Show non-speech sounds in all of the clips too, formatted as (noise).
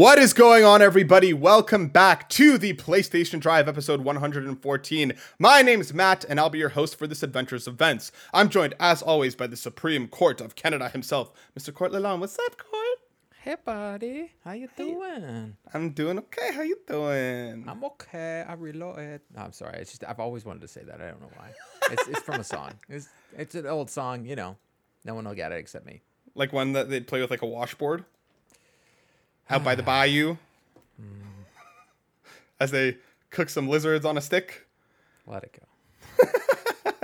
What is going on, everybody? Welcome back to the PlayStation Drive episode 114. My name is Matt, and I'll be your host for this adventurous events. I'm joined, as always, by the Supreme Court of Canada himself, Mr. Court Lalonde. What's up, Court? Hey, buddy. How you doing? I'm doing okay. How you doing? I'm okay. I reloaded. No, I'm sorry. It's just I've always wanted to say that. I don't know why. (laughs) It's, it's from a song. It's it's an old song. You know, no one will get it except me. Like one that they play with like a washboard out by the bayou as they cook some lizards on a stick. Let it go.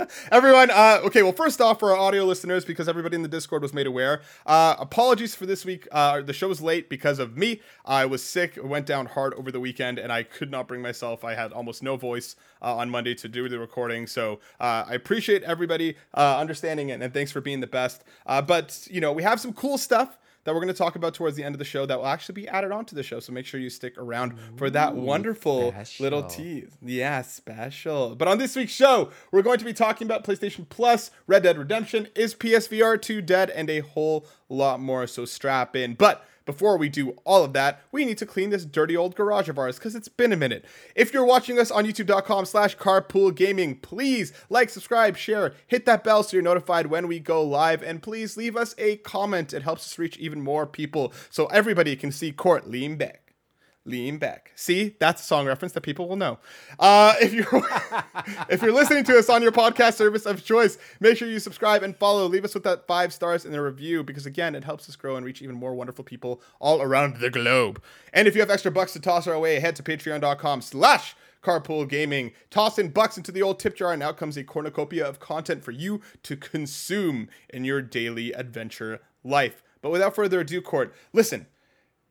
(laughs) Everyone, uh, okay, well, first off, for our audio listeners, because everybody in the Discord was made aware, uh, apologies for this week. Uh, the show was late because of me. I was sick, went down hard over the weekend, and I could not bring myself. I had almost no voice uh, on Monday to do the recording. So uh, I appreciate everybody uh, understanding it, and thanks for being the best. Uh, but, you know, we have some cool stuff that we're going to talk about towards the end of the show that will actually be added onto the show. So make sure you stick around for that wonderful little special. tease. Yeah, special. But on this week's show, we're going to be talking about PlayStation Plus, Red Dead Redemption, is PSVR 2 dead, and a whole lot more. So strap in. But before we do all of that, we need to clean this dirty old garage of ours because it's been a minute. If you're watching us on youtube.com slash carpool gaming, please like, subscribe, share, hit that bell so you're notified when we go live, and please leave us a comment. It helps us reach even more people so everybody can see Court lean back. Lean back. See, that's a song reference that people will know. Uh, if you're (laughs) if you're listening to us on your podcast service of choice, make sure you subscribe and follow. Leave us with that five stars in the review because again, it helps us grow and reach even more wonderful people all around the globe. And if you have extra bucks to toss our way, head to Patreon.com/slash Carpool Gaming. Toss in bucks into the old tip jar, and out comes a cornucopia of content for you to consume in your daily adventure life. But without further ado, Court, listen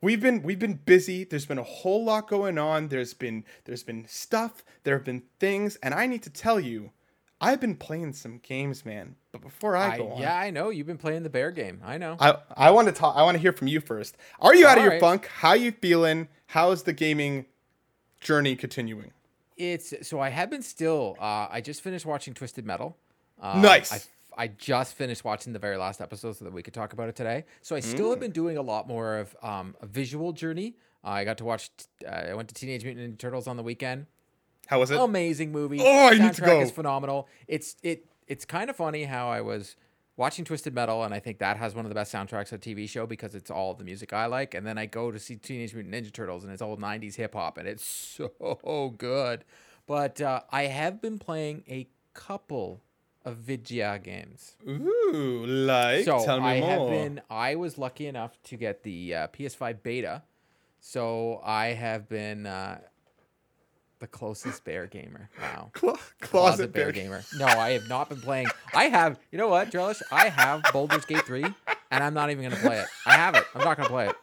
we've been we've been busy there's been a whole lot going on there's been there's been stuff there have been things and i need to tell you i've been playing some games man but before i, I, go on yeah, I know you've been playing the bear game. I know. i i want to talk i want to hear from you first are you out of your Alright. funk how you feeling how's the gaming journey continuing It's so I have been still. Uh, I just finished watching Twisted Metal. Uh, Nice. I, I just finished watching the very last episode so that we could talk about it today. So I still Mm. have been doing a lot more of um, a visual journey. Uh, I got to watch. Uh, I went to Teenage Mutant Ninja Turtles on the weekend. how was it Amazing movie. Oh, I need to go. is phenomenal. It's it. It's kind of funny how I was watching Twisted Metal, and I think that has one of the best soundtracks of a TV show because it's all the music I like. And then I go to see Teenage Mutant Ninja Turtles, and it's all '90s hip hop, and it's (laughs) so good. But uh, I have been playing a couple of Vidya games. ooh like So tell me I more have been. I was lucky enough to get the uh, PS5 beta, so I have been uh, the closest bear gamer now. (laughs) Clo- closet, bear, gamer. (laughs) No, I have not been playing. I have. You know what, Josh? I have Baldur's Gate three, and I'm not even gonna play it. I have it. I'm not gonna play it.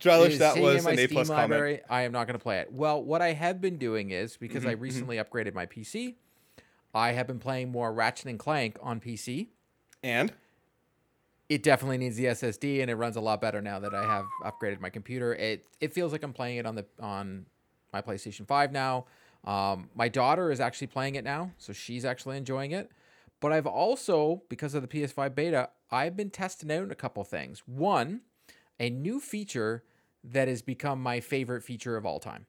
Drellesh, that was an a plus comment. I am not going to play it. Well, what I have been doing is because Mm-hmm, I recently upgraded my PC, I have been playing more Ratchet and Clank on PC. and It definitely needs the SSD, and it runs a lot better now that I have upgraded my computer. It it feels like I'm playing it on the on my PlayStation Five now. Um, my daughter is actually playing it now, so she's actually enjoying it. But I've also, because of the PS5 beta, I've been testing out a couple things. One, a new feature that has become my favorite feature of all time.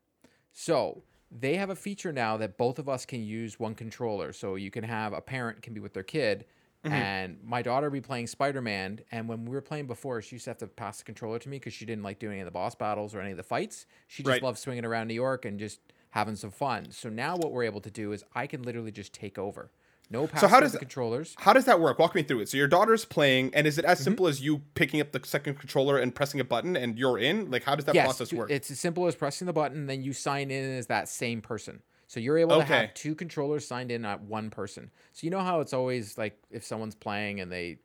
So they have a feature now that both of us can use one controller. So you can have a parent can be with their kid, mm-hmm. and my daughter be playing Spider Man. And when we were playing before, she used to have to pass the controller to me because she didn't like doing any of the boss battles or any of the fights. She just Right. loved swinging around New York and just having some fun. So now what we're able to do is I can literally just take over. No pass how does- controllers. How does that work? Walk me through it. So your daughter's playing, and is it Mm-hmm. as simple as you picking up the second controller and pressing a button, and you're in? Like, how does that yes, process work? It's as simple as pressing the button, then you sign in as that same person. So you're able to have two controllers signed in at one person. So you know how it's always like if someone's playing and they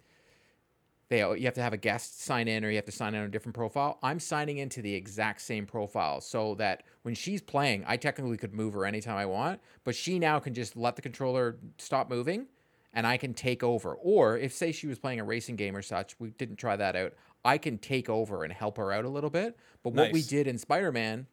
they you have to have a guest sign in or you have to sign in on a different profile. I'm signing into the exact same profile so that when she's playing, I technically could move her anytime I want, but she now can just let the controller stop moving and I can take over. Or if say she was playing a racing game or such, we didn't try that out. I can take over and help her out a little bit. But what we did in Spider-Man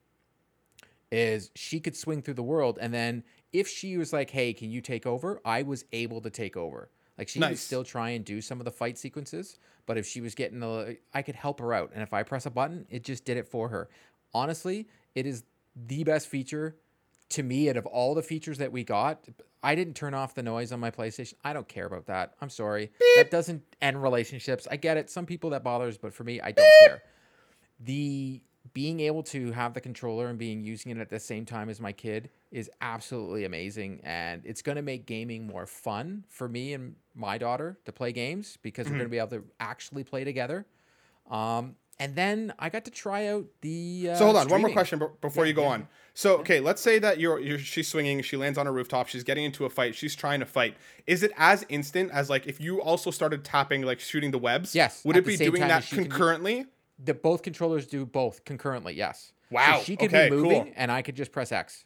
is she could swing through the world and then if she was like, "Hey, can you take over?" I was able to take over. Like she would Nice. still try and do some of the fight sequences, but if she was getting the, I could help her out. And if I press a button, it just did it for her. honestly, it is the best feature to me out of all the features that we got. I didn't turn off the noise on my PlayStation. I don't care about that. I'm sorry. That doesn't end relationships. I get it. Some people that bothers, but for me, I don't care. The being able to have the controller and being using it at the same time as my kid is absolutely amazing and it's going to make gaming more fun for me and my daughter to play games because we're going to be able to actually play together um, and then i got to try out the uh, So hold on, one more question be- before Yeah, you go yeah. on. So okay, let's say that you're, you're she's swinging, she lands on a rooftop, she's getting into a fight, she's trying to fight. Is it as instant as like if you also started tapping like shooting the webs? Yes, Would it be doing that concurrently? The both controllers do both concurrently yes Wow. So she could okay, be moving cool. and i could just press x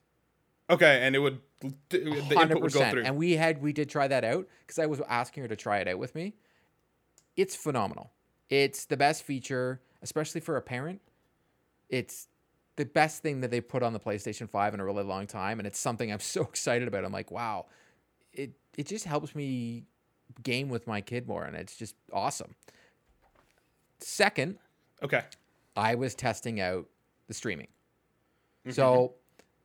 Okay, and it would the input hundred would go percent. through. And we had we did try that out because I was asking her to try it out with me. It's phenomenal. It's the best feature, especially for a parent. It's the best thing that they put on the PlayStation Five in a really long time, and it's something I'm (laughs) so excited about. I'm like, wow, it it just helps me game with my kid more, and it's just awesome. Second, okay. I was testing out the streaming. Mm-hmm. So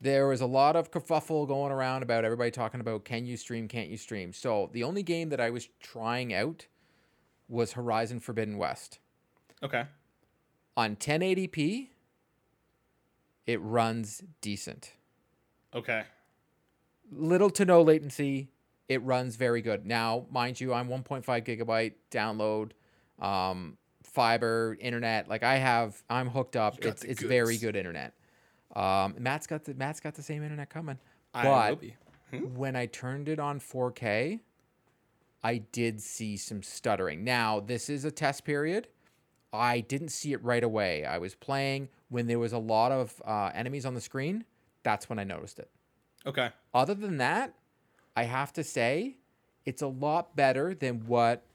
there was a lot of kerfuffle going around about everybody talking about can you stream, can't you stream. So the only game that I was trying out was Horizon Forbidden West. Okay. On 1080p, it runs decent. Okay. Little to no latency. It runs very good. Now, mind you, I'm 1.5 gigabyte download, um, fiber, internet. Like I have, I'm hooked up. It's it's very good internet. Um, Matt's got the Matt's got the same internet coming. I will But be. when I turned it on 4K, I did see some stuttering. Now, this is a test period. I didn't see it right away. I was playing when there was a lot of uh, enemies on the screen. That's when I noticed it. Okay. Other than that, I have to say it's a lot better than what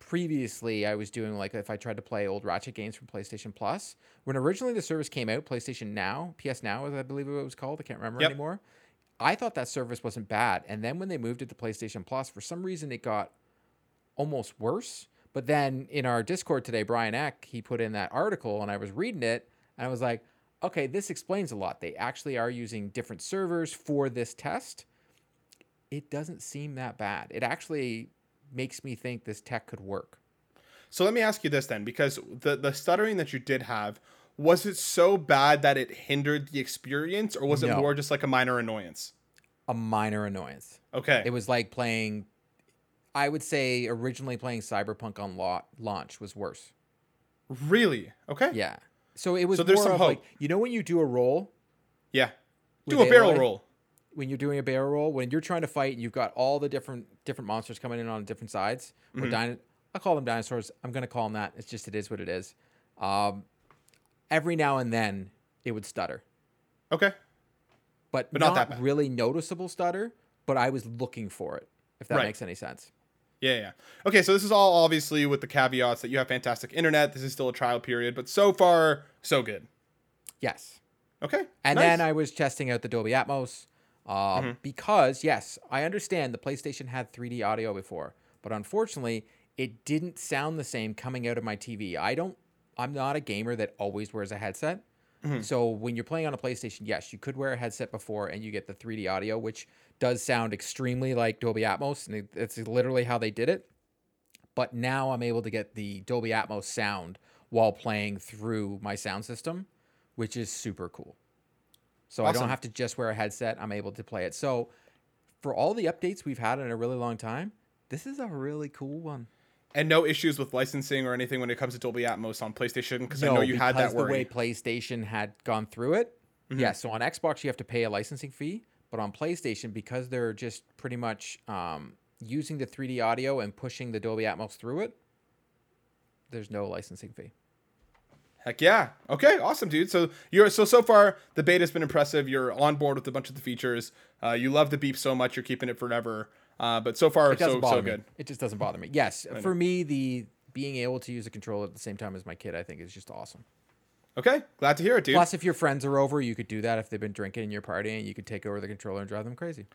previously I was doing. Like if I tried to play old Ratchet games from PlayStation Plus, when originally the service came out, PlayStation Now, PS Now, as I believe it was called, I can't remember Yep. anymore. I thought that service wasn't bad, and then when they moved it to PlayStation Plus, for some reason it got almost worse. But then in our Discord today, Brian Eck, he put in that article and I was reading it and I was like, okay, this explains a lot. They actually are using different servers for this test. It doesn't seem that bad. It actually makes me think this tech could work. So let me ask you this then, because the the stuttering that you did have, was it so bad that it hindered the experience, or was it more just like a minor annoyance? A minor annoyance. Okay. It was like playing, I would say originally playing Cyberpunk on la- launch was worse. really? Okay. Yeah. So it was So there's more some of like, hope. you know, when you do a roll, Yeah. Do a barrel Aloy? roll. When you're doing a barrel roll, when you're trying to fight and you've got all the different different monsters coming in on different sides, or Mm-hmm. dino- I call them dinosaurs. I'm gonna call them that. It's just it is what it is. Um, every now and then it would stutter, Okay. but, But not not, that bad. really noticeable stutter. But I was looking for it. If that Right. makes any sense. Yeah, yeah. Okay, so this is all obviously with the caveats that you have fantastic internet. This is still a trial period, but so far, so good. Yes. Okay. And nice. then I was testing out the Dolby Atmos um, Mm-hmm. because, yes, I understand the PlayStation had 3D audio before, but unfortunately, it didn't sound the same coming out of my TV. I don't, I'm not a gamer that always wears a headset. Mm-hmm. So when you're playing on a PlayStation, yes, you could wear a headset before and you get the 3D audio, which does sound extremely like Dolby Atmos, and it- it's literally how they did it. But now I'm able to get the Dolby Atmos sound while playing through my sound system, which is super cool. So I don't have to just wear a headset. I'm able to play it. So for all the updates we've had in a really long time, this is a really cool one. and no issues with licensing or anything when it comes to Dolby Atmos on PlayStation because I know you had that because the way. PlayStation had gone through it. Mm-hmm. Yeah, so on Xbox you have to pay a licensing fee, but on PlayStation because they're just pretty much um, using the 3D audio and pushing the Dolby Atmos through it, there's no licensing fee. Heck yeah. Okay, awesome, dude. So you're so so far the beta's been impressive. You're on board with a bunch of the features. Uh, you love the beep so much you're keeping it forever. Uh, but so far so so me. good. It just doesn't bother me. Yes, for me the being able to use a controller at the same time as my kid, I think is just awesome. Okay, glad to hear it, dude. Plus, if your friends are over, you could do that if they've been drinking in your party, and you could take over the controller and drive them crazy.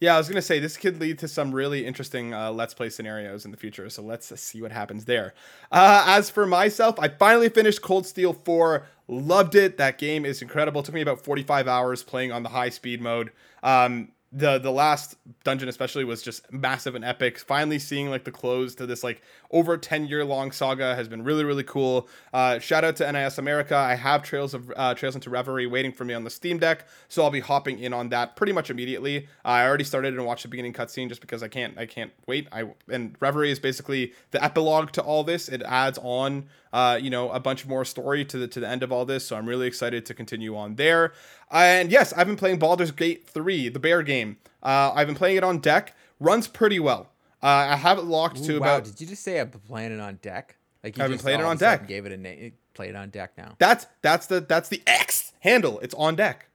Yeah, I was gonna say this could lead to some really interesting uh, let's play scenarios in the future. So let's see what happens there. Uh, as for myself, I finally finished Cold Steel 4. Loved it. That game is incredible. It took me about 45 hours playing on the high speed mode. Um, the the last dungeon especially was just massive and epic. Finally seeing like the close to this like over 10 year long saga has been really really cool. Uh, shout out to nis america. I have trails of uh, trails into reverie waiting for me on the steam deck so i'll be hopping in on that pretty much immediately. Uh, i already started and watched the beginning cutscene just because i can't i can't wait. I and reverie is basically the epilogue to all this. It adds on uh, you know, a bunch more story to the to the end of all this. So I'm really excited to continue on there. And yes, I've been playing Baldur's Gate 3, the bear game. Uh, I've been playing it on deck. Runs pretty well. Uh, I have it locked Ooh, to wow, about. did you just say I'm playing it on deck? Like you I've been just playing it on deck. Gave it a name. Play it on deck now. That's that's the that's the X handle. It's on deck.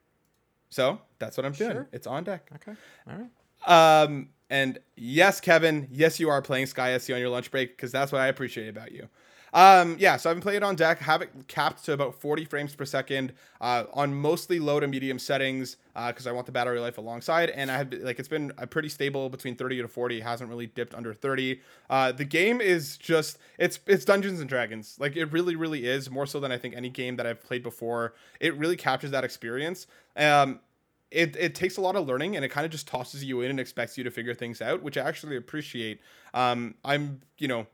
So that's what I'm doing. Sure. It's on deck. Okay. All right. Um, and yes, Kevin, yes, you are playing Sky SC on your lunch break because that's what I appreciate about you. Um, yeah, so I've been playing it on deck, have it capped to about 40 frames per second, uh, on mostly low to medium settings, uh, because I want the battery life alongside, and I have like it's been a pretty stable between 30 to 40, it hasn't really dipped under 30. Uh, the game is just it's it's Dungeons and Dragons, like it really really is more so than I think any game that I've played before. It really captures that experience. Um, it, it takes a lot of learning and it kind of just tosses you in and expects you to figure things out, which I actually appreciate. Um, I'm, you know,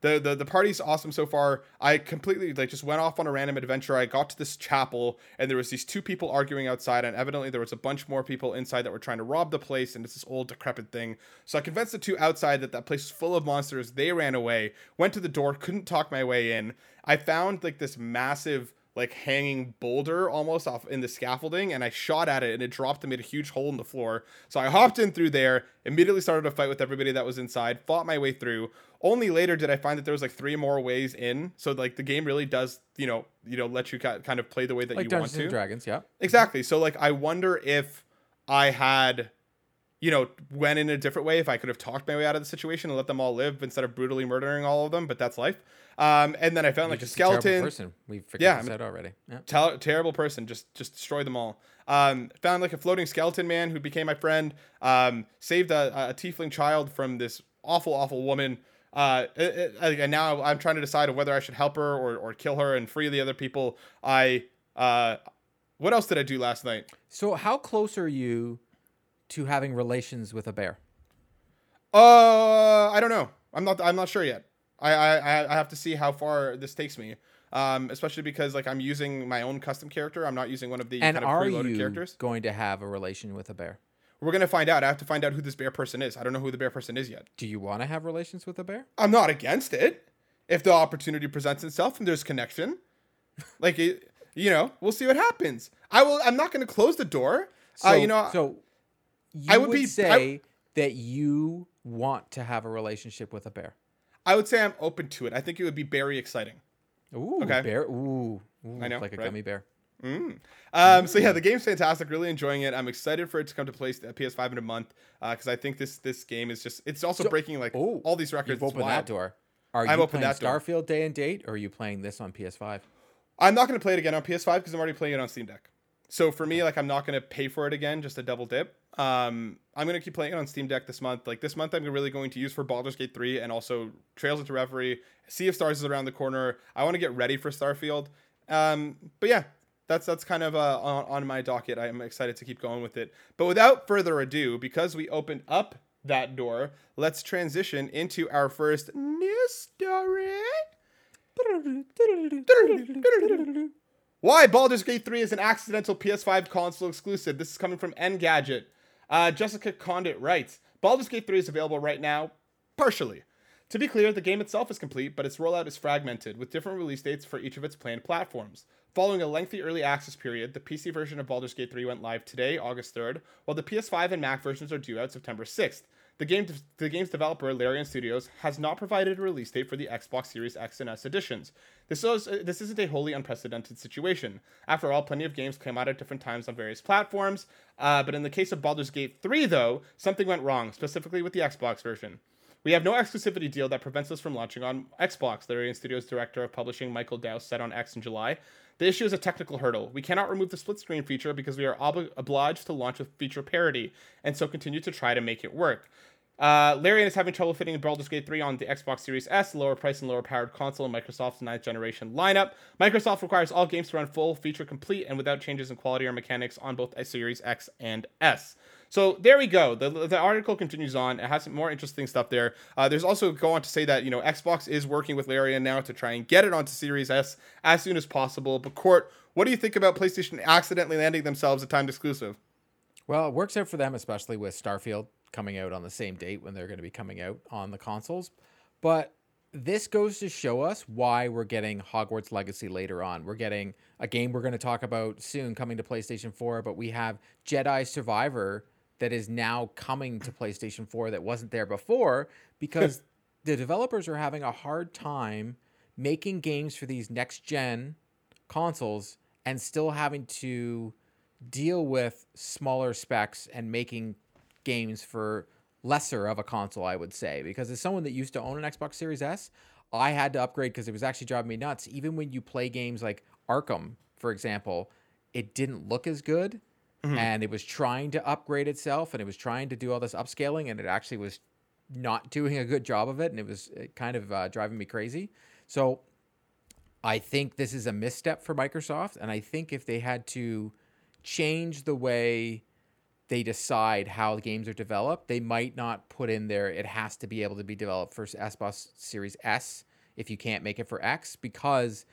the, the the party's awesome so far. I completely like just went off on a random adventure. I got to this chapel and there was these two people arguing outside, and evidently there was a bunch more people inside that were trying to rob the place, and it's this old decrepit thing. So I convinced the two outside that that place was full of monsters. They ran away. Went to the door, couldn't talk my way in. I found like this massive like hanging boulder almost off in the scaffolding and I shot at it and it dropped and made a huge hole in the floor. So I hopped in through there, immediately started a fight with everybody that was inside, fought my way through. Only later did I find that there was like three more ways in. So like the game really does, you know, you know, let you ki- kind of play the way that Like you Dungeons want and to. Dragons. Yeah. Exactly. So like I wonder if I had you know, went in a different way if I could have talked my way out of the situation and let them all live instead of brutally murdering all of them, but that's life. Um, and then I found You're like a skeleton. person. We figured Yeah, this I'm- out already. Yeah. Ter- terrible person. Just just destroy them all. Um, found like a floating skeleton man who became my friend. Um, saved a, a tiefling child from this awful awful woman. Uh, it- it- and now I'm trying to decide whether I should help her or, or kill her and free the other people. I uh, what else did I do last night? So how close are you to having relations with a bear? Uh, I don't know. I'm not. I'm not sure yet. I I I have to see how far this takes me. Um, especially because like I'm using my own custom character. I'm not using one of the and kind of are preloaded you characters. going to have a relation with a bear? We're gonna find out. I have to find out who this bear person is. I don't know who the bear person is yet. Do you want to have relations with a bear? I'm not against it if the opportunity presents itself and there's connection. (laughs) Like it, you know, we'll see what happens. I will. I'm not gonna close the door. So, uh, you know, so you I would, would be- say that you want to have a relationship with a bear. I would say I'm open to it. I think it would be very exciting. Ooh, Okay. bear. Ooh, ooh, I know, like a right? gummy bear. Mm. Um, so yeah, the game's fantastic. Really enjoying it. I'm excited for it to come to place at PS5 in a month because I think this this game is just it's also So- breaking like oh, all these records. You've opened that door. Are I've you opened playing that door. Starfield day and date, or are you playing this on PS5? I'm not going to play it again on PS5 because I'm already playing it on Steam Deck. So for me, like I'm not going to pay for it again just a double dip. Um, I'm going to keep playing it on Steam Deck this month. Like this month, I'm really going to use for Baldur's Gate 3 and also Trails into Reverie. Sea of Stars is around the corner. I want to get ready for Starfield. Um, but yeah, that's that's kind of uh, on, on my docket. I am excited to keep going with it. But without further ado, because we opened up that door, let's transition into our first news story. Why Baldur's Gate 3 is an accidental PS5 console exclusive. This is coming from Engadget. Uh, Jessica Conditt writes Baldur's Gate 3 is available right now, partially. To be clear, the game itself is complete, but its rollout is fragmented, with different release dates for each of its planned platforms. Following a lengthy early access period, the PC version of Baldur's Gate 3 went live today, August 3rd, while the PS5 and Mac versions are due out September 6th. The, game the game's developer, Larian Studios, has not provided a release date for the Xbox Series X and S editions. This, is, this isn't a wholly unprecedented situation. After all, plenty of games came out at different times on various platforms, uh, but in the case of Baldur's Gate 3, though, something went wrong, specifically with the Xbox version. We have no exclusivity deal that prevents us from launching on Xbox, Larian Studios director of publishing Michael Douse said on X in July. The issue is a technical hurdle. We cannot remove the split screen feature because we are ob- obliged to launch with feature parity, and so continue to try to make it work. Uh, Larian is having trouble fitting Baldur's Gate 3 on the Xbox Series S, lower price and lower powered console in Microsoft's ninth generation lineup. Microsoft requires all games to run full feature complete and without changes in quality or mechanics on both a Series X and S. So there we go. The, the article continues on. It has some more interesting stuff there. Uh, there's also go on to say that you know Xbox is working with Larian now to try and get it onto Series S as soon as possible. But Court, what do you think about PlayStation accidentally landing themselves a timed exclusive? Well, it works out for them, especially with Starfield coming out on the same date when they're going to be coming out on the consoles. But this goes to show us why we're getting Hogwarts Legacy later on. We're getting a game we're going to talk about soon coming to PlayStation 4, but we have Jedi Survivor that is now coming to PlayStation 4 that wasn't there before because (laughs) the developers are having a hard time making games for these next gen consoles and still having to deal with smaller specs and making games for lesser of a console, I would say. Because as someone that used to own an Xbox Series S, I had to upgrade because it was actually driving me nuts. Even when you play games like Arkham, for example, it didn't look as good mm-hmm. and it was trying to upgrade itself and it was trying to do all this upscaling and it actually was not doing a good job of it and it was uh, kind of uh, driving me crazy. So I think this is a misstep for Microsoft and I think if they had to change the way they decide how the games are developed, they might not put in there it has to be able to be developed for Xbox Series S if you can't make it for X because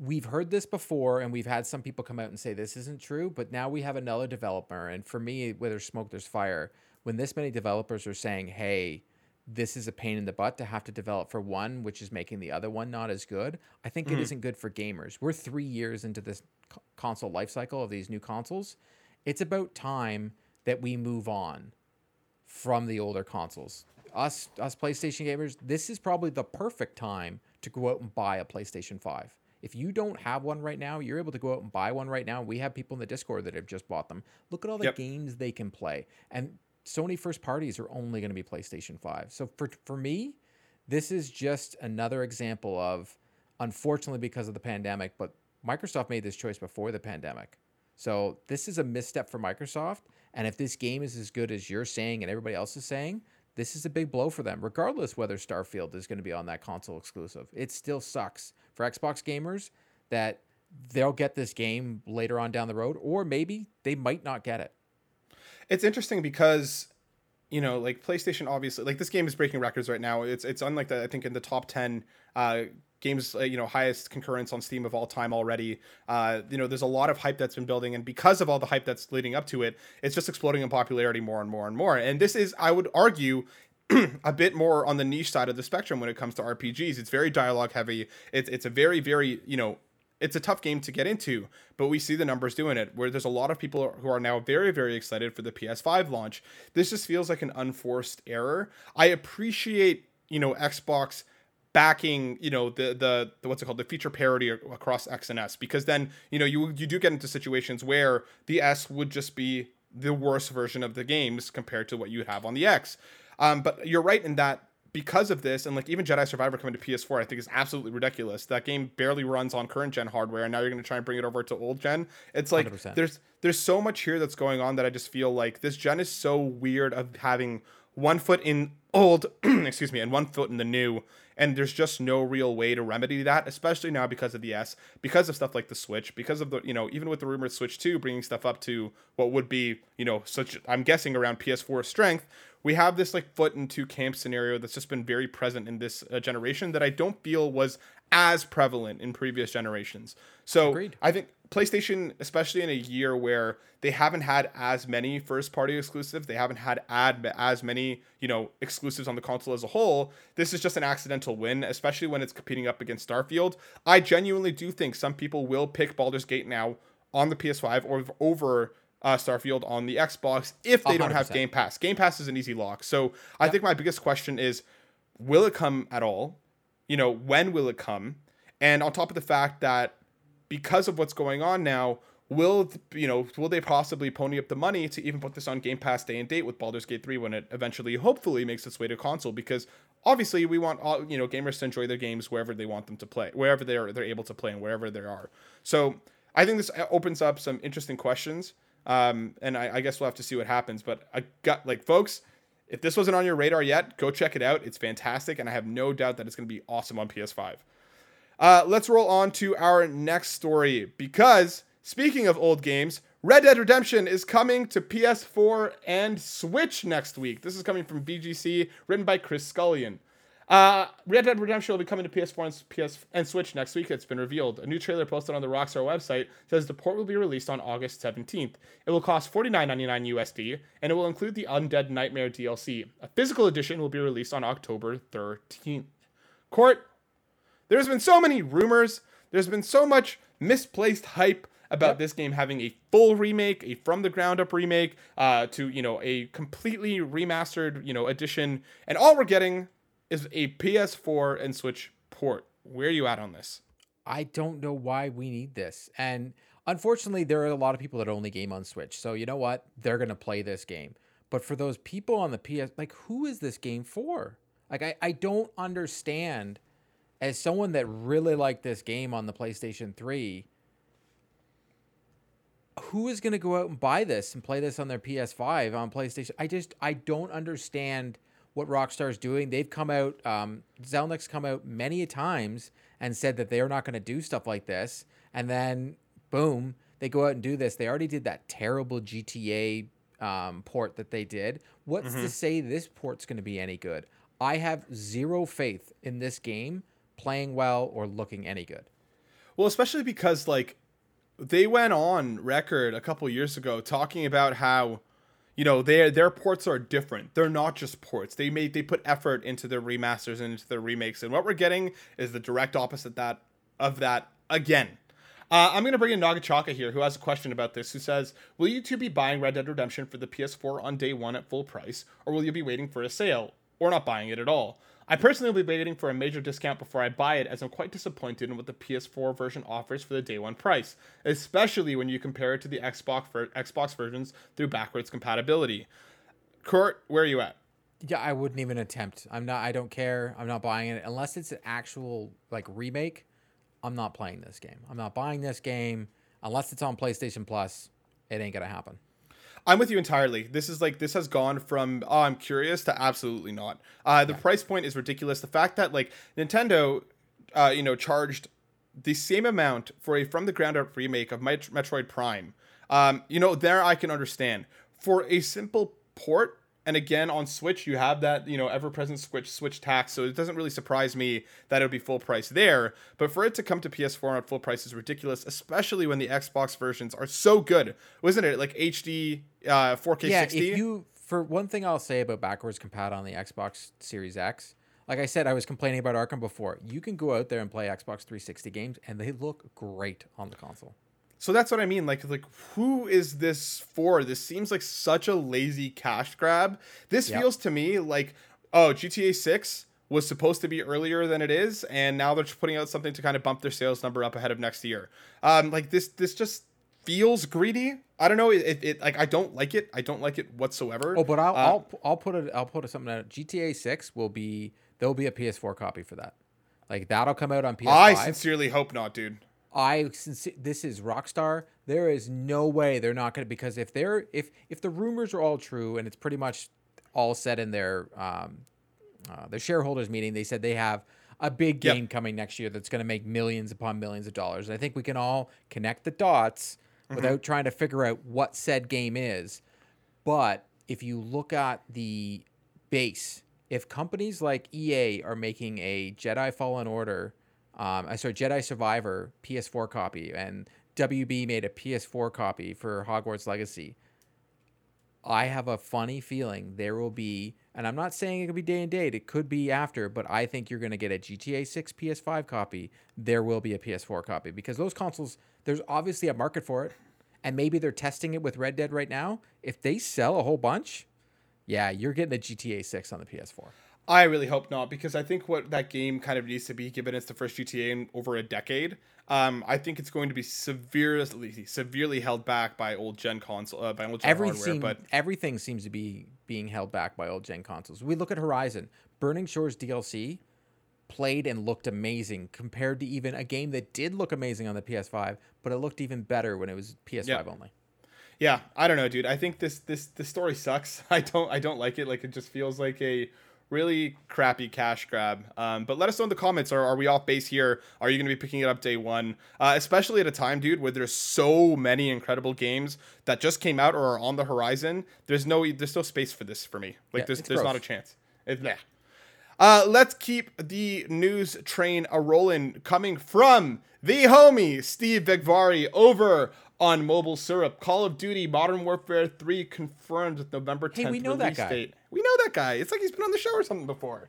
we've heard this before and we've had some people come out and say this isn't true, but now we have another developer and for me where there's smoke there's fire. When this many developers are saying, "Hey, this is a pain in the butt to have to develop for one, which is making the other one not as good. I think mm-hmm. it isn't good for gamers. We're three years into this console life cycle of these new consoles, it's about time that we move on from the older consoles. Us us PlayStation gamers, this is probably the perfect time to go out and buy a PlayStation 5. If you don't have one right now, you're able to go out and buy one right now. We have people in the Discord that have just bought them. Look at all the yep. games they can play. And Sony first parties are only going to be PlayStation 5. So for for me, this is just another example of unfortunately because of the pandemic, but Microsoft made this choice before the pandemic. So this is a misstep for Microsoft. And if this game is as good as you're saying and everybody else is saying, this is a big blow for them, regardless whether Starfield is going to be on that console exclusive. It still sucks for Xbox gamers that they'll get this game later on down the road, or maybe they might not get it. It's interesting because you know, like PlayStation, obviously, like this game is breaking records right now. It's it's unlike that. I think in the top ten uh, games uh, you know highest concurrence on steam of all time already uh, you know there's a lot of hype that's been building and because of all the hype that's leading up to it it's just exploding in popularity more and more and more and this is i would argue (clears throat) a bit more on the niche side of the spectrum when it comes to rpgs it's very dialogue heavy it's, it's a very very you know it's a tough game to get into, but we see the numbers doing it. Where there's a lot of people who are now very, very excited for the PS5 launch. This just feels like an unforced error. I appreciate, you know, Xbox backing you know the, the, the what's it called the feature parity across X and S because then you know you you do get into situations where the S would just be the worst version of the games compared to what you have on the X. Um, but you're right in that because of this, and like even Jedi Survivor coming to PS4, I think is absolutely ridiculous. That game barely runs on current gen hardware, and now you're going to try and bring it over to old gen. It's like 100%. there's there's so much here that's going on that I just feel like this gen is so weird of having one foot in old, (clears throat) excuse me, and one foot in the new. And there's just no real way to remedy that, especially now because of the S, because of stuff like the Switch, because of the, you know, even with the rumored Switch 2 bringing stuff up to what would be, you know, such, I'm guessing around PS4 strength, we have this like foot in two camp scenario that's just been very present in this uh, generation that I don't feel was as prevalent in previous generations. So Agreed. I think PlayStation, especially in a year where they haven't had as many first party exclusives, they haven't had ad, as many, you know, exclusives on the console as a whole. This is just an accidental win, especially when it's competing up against Starfield. I genuinely do think some people will pick Baldur's Gate now on the PS5 or over uh, Starfield on the Xbox if they do not have Game Pass. Game Pass is an easy lock. So I think my biggest question is will it come at all? You know, when will it come? And on top of the fact that because of what's going on now, will you know will they possibly pony up the money to even put this on Game Pass day and date with Baldur's Gate 3 when it eventually hopefully makes its way to console? Because obviously we want all you know gamers to enjoy their games wherever they want them to play wherever they're they're able to play and wherever they are. So I think this opens up some interesting questions um, and I, I guess we'll have to see what happens but I got like folks if this wasn't on your radar yet go check it out. It's fantastic and I have no doubt that it's going to be awesome on PS5 uh, let's roll on to our next story because Speaking of old games, Red Dead Redemption is coming to PS4 and Switch next week. This is coming from VGC, written by Chris Scullion. Uh, Red Dead Redemption will be coming to PS4 and PS and Switch next week. It's been revealed. A new trailer posted on the Rockstar website says the port will be released on August 17th. It will cost $49.99 USD, and it will include the Undead Nightmare DLC. A physical edition will be released on October 13th. Court, there's been so many rumors. There's been so much misplaced hype about yep. this game having a full remake, a from the ground up remake, uh, to you know a completely remastered you know edition, and all we're getting is a PS4 and Switch port. Where are you at on this? I don't know why we need this, and unfortunately, there are a lot of people that only game on Switch. So you know what? They're gonna play this game. But for those people on the PS, like who is this game for? Like I, I don't understand. As someone that really liked this game on the PlayStation 3, who is going to go out and buy this and play this on their PS5 on PlayStation? I just I don't understand what Rockstar is doing. They've come out, um, Zelnick's come out many times and said that they're not going to do stuff like this, and then boom, they go out and do this. They already did that terrible GTA um, port that they did. What's mm-hmm. to say this port's going to be any good? I have zero faith in this game playing well or looking any good. Well, especially because like they went on record a couple years ago talking about how you know their their ports are different they're not just ports they made they put effort into their remasters and into their remakes and what we're getting is the direct opposite that of that again uh, I'm to bring in Nagachaka here, who has a question about this, who says, Will you two be buying Red Dead Redemption for the PS4 on day one at full price, or will you be waiting for a sale, or not buying it at all? I personally will be waiting for a major discount before I buy it, as I'm quite disappointed in what the PS4 version offers for the day one price, especially when you compare it to the Xbox ver- Xbox versions through backwards compatibility. Court, where are you at? Yeah, I wouldn't even attempt. I'm not. I don't care. I'm not buying it unless it's an actual like remake. I'm not playing this game. I'm not buying this game unless it's on PlayStation Plus. It ain't gonna happen. I'm with you entirely. This is like this has gone from oh I'm curious to absolutely not. Uh, the yeah. price point is ridiculous. The fact that like Nintendo, uh, you know, charged the same amount for a from the ground up remake of Metroid Prime. Um, you know, there I can understand for a simple port and again, on Switch, you have that you know ever-present Switch Switch tax, so it doesn't really surprise me that it would be full price there. But for it to come to PS4 at full price is ridiculous, especially when the Xbox versions are so good, wasn't it? Like HD, uh, 4K yeah, 60. if you for one thing, I'll say about backwards compat on the Xbox Series X. Like I said, I was complaining about Arkham before. You can go out there and play Xbox 360 games, and they look great on the console. So that's what I mean. Like, like who is this for? This seems like such a lazy cash grab. This yep. feels to me like, oh, GTA Six was supposed to be earlier than it is, and now they're just putting out something to kind of bump their sales number up ahead of next year. Um, like this, this just feels greedy. I don't know. It, it, it, like I don't like it. I don't like it whatsoever. Oh, but I'll uh, I'll, I'll put it. I'll put it something out. GTA Six will be there'll be a PS4 copy for that. Like that'll come out on PS5. I sincerely hope not, dude. I since this is Rockstar. There is no way they're not going to because if they're if if the rumors are all true and it's pretty much all said in their um uh, their shareholders meeting, they said they have a big game yep. coming next year that's going to make millions upon millions of dollars. And I think we can all connect the dots mm-hmm. without trying to figure out what said game is. But if you look at the base, if companies like EA are making a Jedi Fallen Order um, I saw Jedi Survivor PS4 copy, and WB made a PS4 copy for Hogwarts Legacy. I have a funny feeling there will be, and I'm not saying it could be day and date, it could be after, but I think you're going to get a GTA 6 PS5 copy. There will be a PS4 copy because those consoles, there's obviously a market for it. And maybe they're testing it with Red Dead right now. If they sell a whole bunch, yeah, you're getting the GTA 6 on the PS4. I really hope not because I think what that game kind of needs to be, given it's the first GTA in over a decade, Um, I think it's going to be severely severely held back by old gen console uh, by old gen Every hardware. seem, But everything seems to be being held back by old gen consoles. We look at Horizon, Burning Shores DLC played and looked amazing compared to even a game that did look amazing on the PS5, but it looked even better when it was PS5 Yeah. only. yeah, I don't know, dude. I think this this this story sucks. (laughs) I don't I don't like it. Like it just feels like a really crappy cash grab. Um, but let us know in the comments. Are, are we off base here? Are you going to be picking it up day one? Uh, especially at a time, dude, where there's so many incredible games that just came out or are on the horizon. There's no there's no space for this for me. Like Yeah, there's there's not a chance. It's yeah. Uh, let's keep the news train a rolling. Coming from the homie Steve Vegvari over on Mobile Syrup. Call of Duty Modern Warfare 3 confirmed November 10th Hey, we know that guy. date. We know that guy. It's like he's been on the show or something before.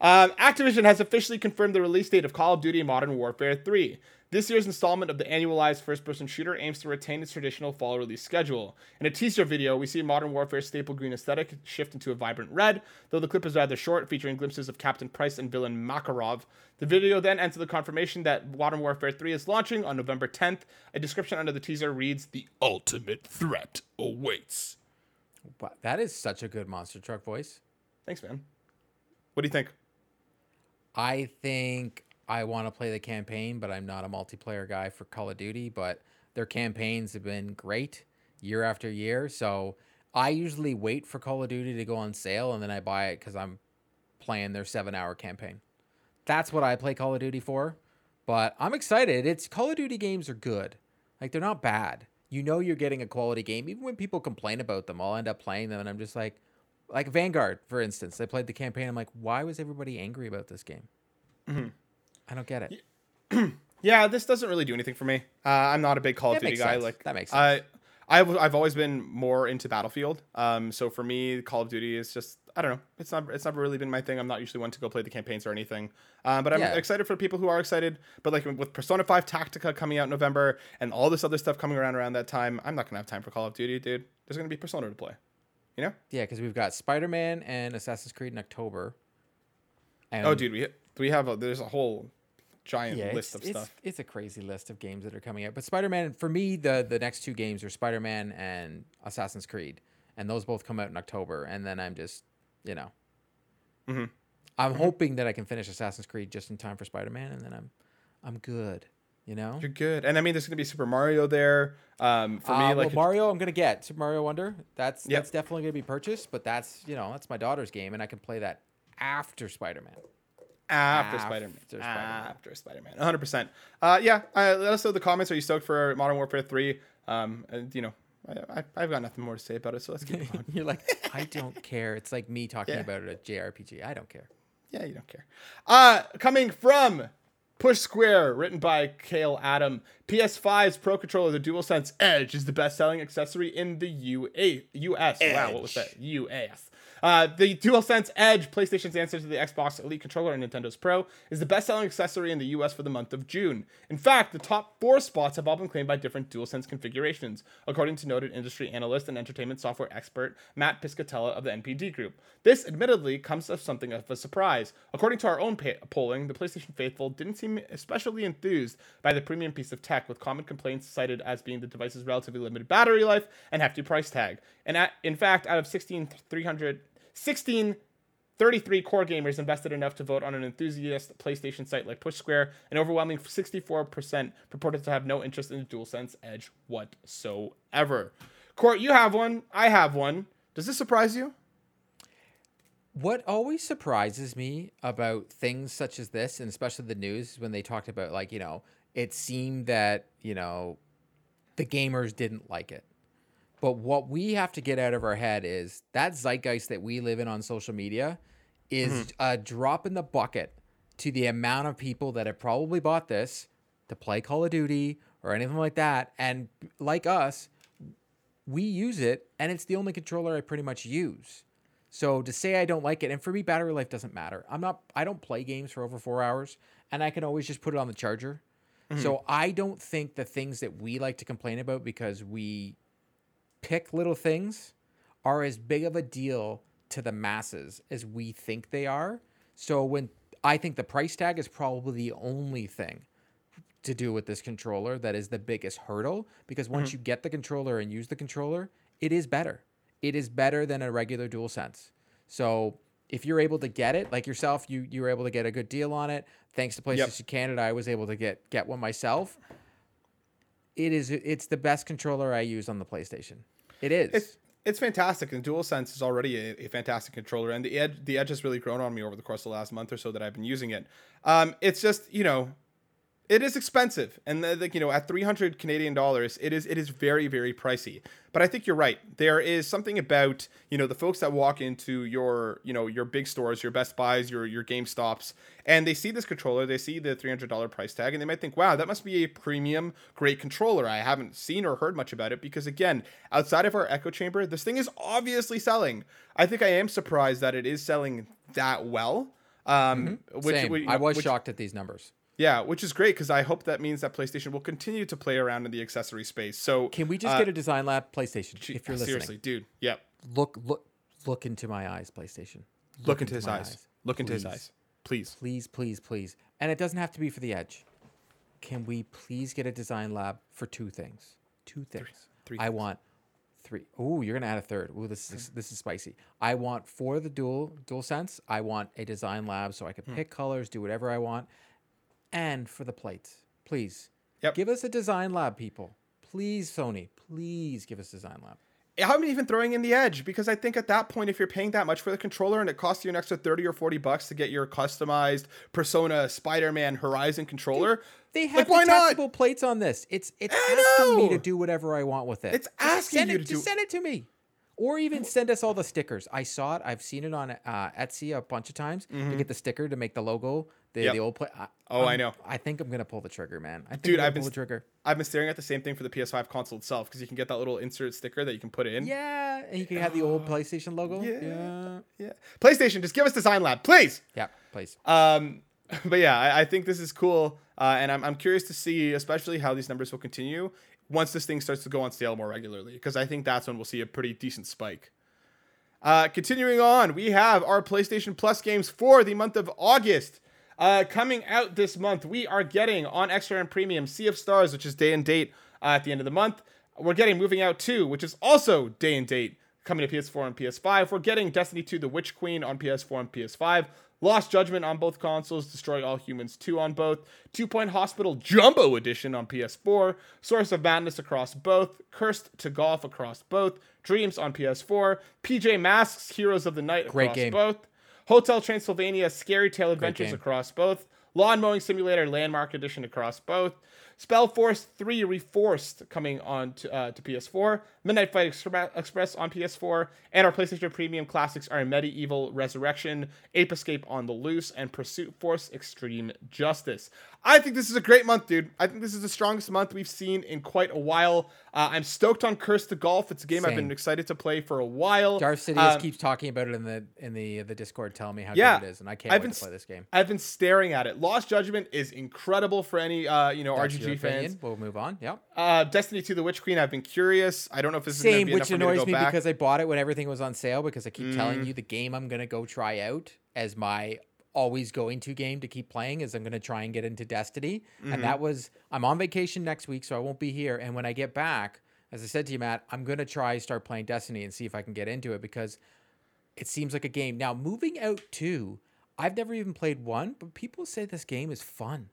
Um, Activision has officially confirmed the release date of Call of Duty Modern Warfare 3. This year's installment of the annualized first person shooter aims to retain its traditional fall release schedule. In a teaser video, we see Modern Warfare's staple green aesthetic shift into a vibrant red, though the clip is rather short, featuring glimpses of Captain Price and villain Makarov. The video then ends with the confirmation that Modern Warfare 3 is launching on November 10th. A description under the teaser reads The ultimate threat awaits. Wow, that is such a good monster truck voice. Thanks, man. What do you think? I think I want to play the campaign, but I'm not a multiplayer guy for Call of Duty. But their campaigns have been great year after year. So I usually wait for Call of Duty to go on sale and then I buy it because I'm playing their seven hour campaign. That's what I play Call of Duty for. But I'm excited. It's Call of Duty games are good. Like they're not bad. You know you're getting a quality game. Even when people complain about them, I'll end up playing them and I'm just like like Vanguard, for instance. I played the campaign. I'm like, why was everybody angry about this game? Mm-hmm. I don't get it. (clears throat) Yeah, this doesn't really do anything for me. Uh, I'm not a big Call of Duty guy. sense. Like That makes I, I've I've always been more into Battlefield. Um, so for me, Call of Duty is just I don't know. It's not it's never really been my thing. I'm not usually one to go play the campaigns or anything. Um, but I'm Yeah. excited for people who are excited. But like with Persona 5 Tactica coming out in November and all this other stuff coming around around that time, I'm not gonna have time for Call of Duty, dude. There's gonna be Persona to play. You know? Yeah, because we've got Spider Man and Assassin's Creed in October. And oh, dude, we we have a there's a whole giant yeah, list of stuff. it's a crazy list of games that are coming out. But Spider Man, for me, the the next two games are Spider Man and Assassin's Creed, and those both come out in October. And then I'm just, you know, Mhm. I'm hoping that I can finish Assassin's Creed just in time for Spider Man, and then I'm, I'm good. You know. You're good. And I mean, there's gonna be Super Mario there. Um, for Uh, me, well, like Mario, I'm gonna get Super Mario Wonder. That's Yep. that's definitely gonna be purchased, but that's you know that's my daughter's game, and I can play that after Spider Man. After, After Spider-Man. Spider-Man. After Spider-Man. 100%. Uh, yeah, uh, let us know in the comments. Are you stoked for Modern Warfare 3? Um, and, you know, I, I, I've got nothing more to say about it, so let's keep (laughs) going. You're like, (laughs) I don't care. It's like me talking Yeah. about it at JRPG. I don't care. yeah, you don't care. Uh, coming from Push Square, written by Khayl Adam. PS5's Pro Controller, the DualSense Edge, is the best-selling accessory in the UA, US. Wow, what was that? US. Uh, the DualSense Edge, PlayStation's answer to the Xbox Elite Controller and Nintendo's Pro, is the best-selling accessory in the US for the month of June. In fact, the top four spots have all been claimed by different DualSense configurations, according to noted industry analyst and entertainment software expert Matt Piscatella of the NPD Group. This, admittedly, comes as something of a surprise. According to our own polling, the PlayStation faithful didn't seem especially enthused by the premium piece of tech, with common complaints cited as being the device's relatively limited battery life and hefty price tag. And at, in fact, out of 16,300 16 33 core gamers invested enough to vote on an enthusiast PlayStation site like Push Square. An overwhelming 64% purported to have no interest in the DualSense Edge whatsoever. Court, you have one. I have one. Does this surprise you? What always surprises me about things such as this, and especially the news, when they talked about, like, you know, it seemed that, you know, the gamers didn't like it. But what we have to get out of our head is that zeitgeist that we live in on social media is mm-hmm. a drop in the bucket to the amount of people that have probably bought this to play Call of Duty or anything like that. And like us, we use it and it's the only controller I pretty much use. So to say I don't like it, and for me, battery life doesn't matter. I'm not, I don't play games for over four hours and I can always just put it on the charger. So mm-hmm. I don't think the things that we like to complain about because we pick little things are as big of a deal to the masses as we think they are. So when I think the price tag is probably the only thing to do with this controller that is the biggest hurdle because once mm-hmm. you get the controller and use the controller, it is better. It is better than a regular DualSense. So if you're able to get it, like yourself, you you were able to get a good deal on it. Thanks to Places PlayStation Canada, I was able to get get one myself. It is it's the best controller I use on the PlayStation. It is. It's it's fantastic, and DualSense is already a, a, fantastic controller, and the edge the edge has really grown on me over the course of the last month or so that I've been using it. Um, it's just you know it is expensive and the, you know at 300 canadian dollars it is it is very very pricey but i think you're right there is something about you know the folks that walk into your you know your big stores your best buys your your game stops and they see this controller they see the $300 price tag and they might think wow that must be a premium great controller i haven't seen or heard much about it because again outside of our echo chamber this thing is obviously selling i think i am surprised that it is selling that well um, mm-hmm. which, Same. Which, I was which, shocked at these numbers. Yeah, which is great because I hope that means that PlayStation will continue to play around in the accessory space. So can we just uh, get a design lab PlayStation if you're listening? Seriously, dude. Yep. Look, look, look into my eyes, PlayStation. Look, look into, into, his eyes. eyes. Look please. into his eyes, please. Please, please, please. And it doesn't have to be for the Edge. Can we please get a design lab for two things? Two things. Three. Three I things. want three. Oh, you're gonna add a third. Oh, this is this is spicy. I want for the dual DualSense. I want a design lab so I can hmm. pick colors, do whatever I want and for the plates. Please. Yep. Give us a design lab, people. Please, Sony. Please give us design lab. I'm even throwing in the edge because I think at that point, if you're paying that much for the controller and it costs you an extra 30 or 40 bucks to get your customized Persona Spider Man Horizon controller, Dude, they have like, detachable plates on this. It's it's I asking know. me to do whatever I want with it. It's asking send you it, to do. send it to me or even send us all the stickers. I saw it. I've seen it on uh, Etsy a bunch of times mm-hmm. to get the sticker to make the logo, the, yep. the old play. oh, I'm, i know. I think I'm gonna pull the trigger, man. I think Dude, I've been the trigger. I've been staring at the same thing for the PS5 console itself because you can get that little insert sticker that you can put in. Yeah, and you can have the old PlayStation logo. Yeah, yeah. yeah. PlayStation, just give us Design Lab, please. Yeah, please. Um, (laughs) but yeah, I, I think this is cool, uh, and I'm I'm curious to see, especially how these numbers will continue once this thing starts to go on sale more regularly because I think that's when we'll see a pretty decent spike. Uh, continuing on, we have our PlayStation Plus games for the month of August. Uh, coming out this month, we are getting on Extra and Premium Sea of Stars, which is day and date uh, at the end of the month. We're getting Moving Out 2, which is also day and date coming to PS4 and PS5. We're getting Destiny 2 The Witch Queen on PS4 and PS5. Lost Judgment on both consoles, Destroy All Humans 2 on both, Two Point Hospital Jumbo Edition on PS4, Source of Madness across both, Cursed to Golf across both, Dreams on PS4, PJ Masks Heroes of the Night across both, Hotel Transylvania Scary Tale Adventures across both, Lawn Mowing Simulator Landmark Edition across both, Spellforce 3 Reforced coming on to, uh, to PS4, Midnight Fight Express on PS4, and our PlayStation Premium classics are MediEvil Resurrection, Ape Escape on the Loose, and Pursuit Force Extreme Justice. I think this is a great month, dude. I think this is the strongest month we've seen in quite a while. Uh, I'm stoked on Cursed to Golf. It's a game Same. I've been excited to play for a while. Darth Sidious um, keeps talking about it in the in the the Discord, telling me how yeah, good it is, and I can't I've wait been, to play this game. I've been staring at it. Lost Judgment is incredible for any uh, you know That's RGG fans. We'll move on. Yeah. Uh, Destiny 2 the Witch Queen. I've been curious. I don't know if this is Same, is which annoys me, me because I bought it when everything was on sale because I keep mm. telling you the game I'm gonna go try out as my always going to game to keep playing is I'm going to try and get into Destiny. Mm-hmm. And that was, I'm on vacation next week, so I won't be here. And when I get back, as I said to you, Matt, I'm going to try start playing Destiny and see if I can get into it because it seems like a game. Now, Moving Out 2, I've never even played one, but people say this game is fun.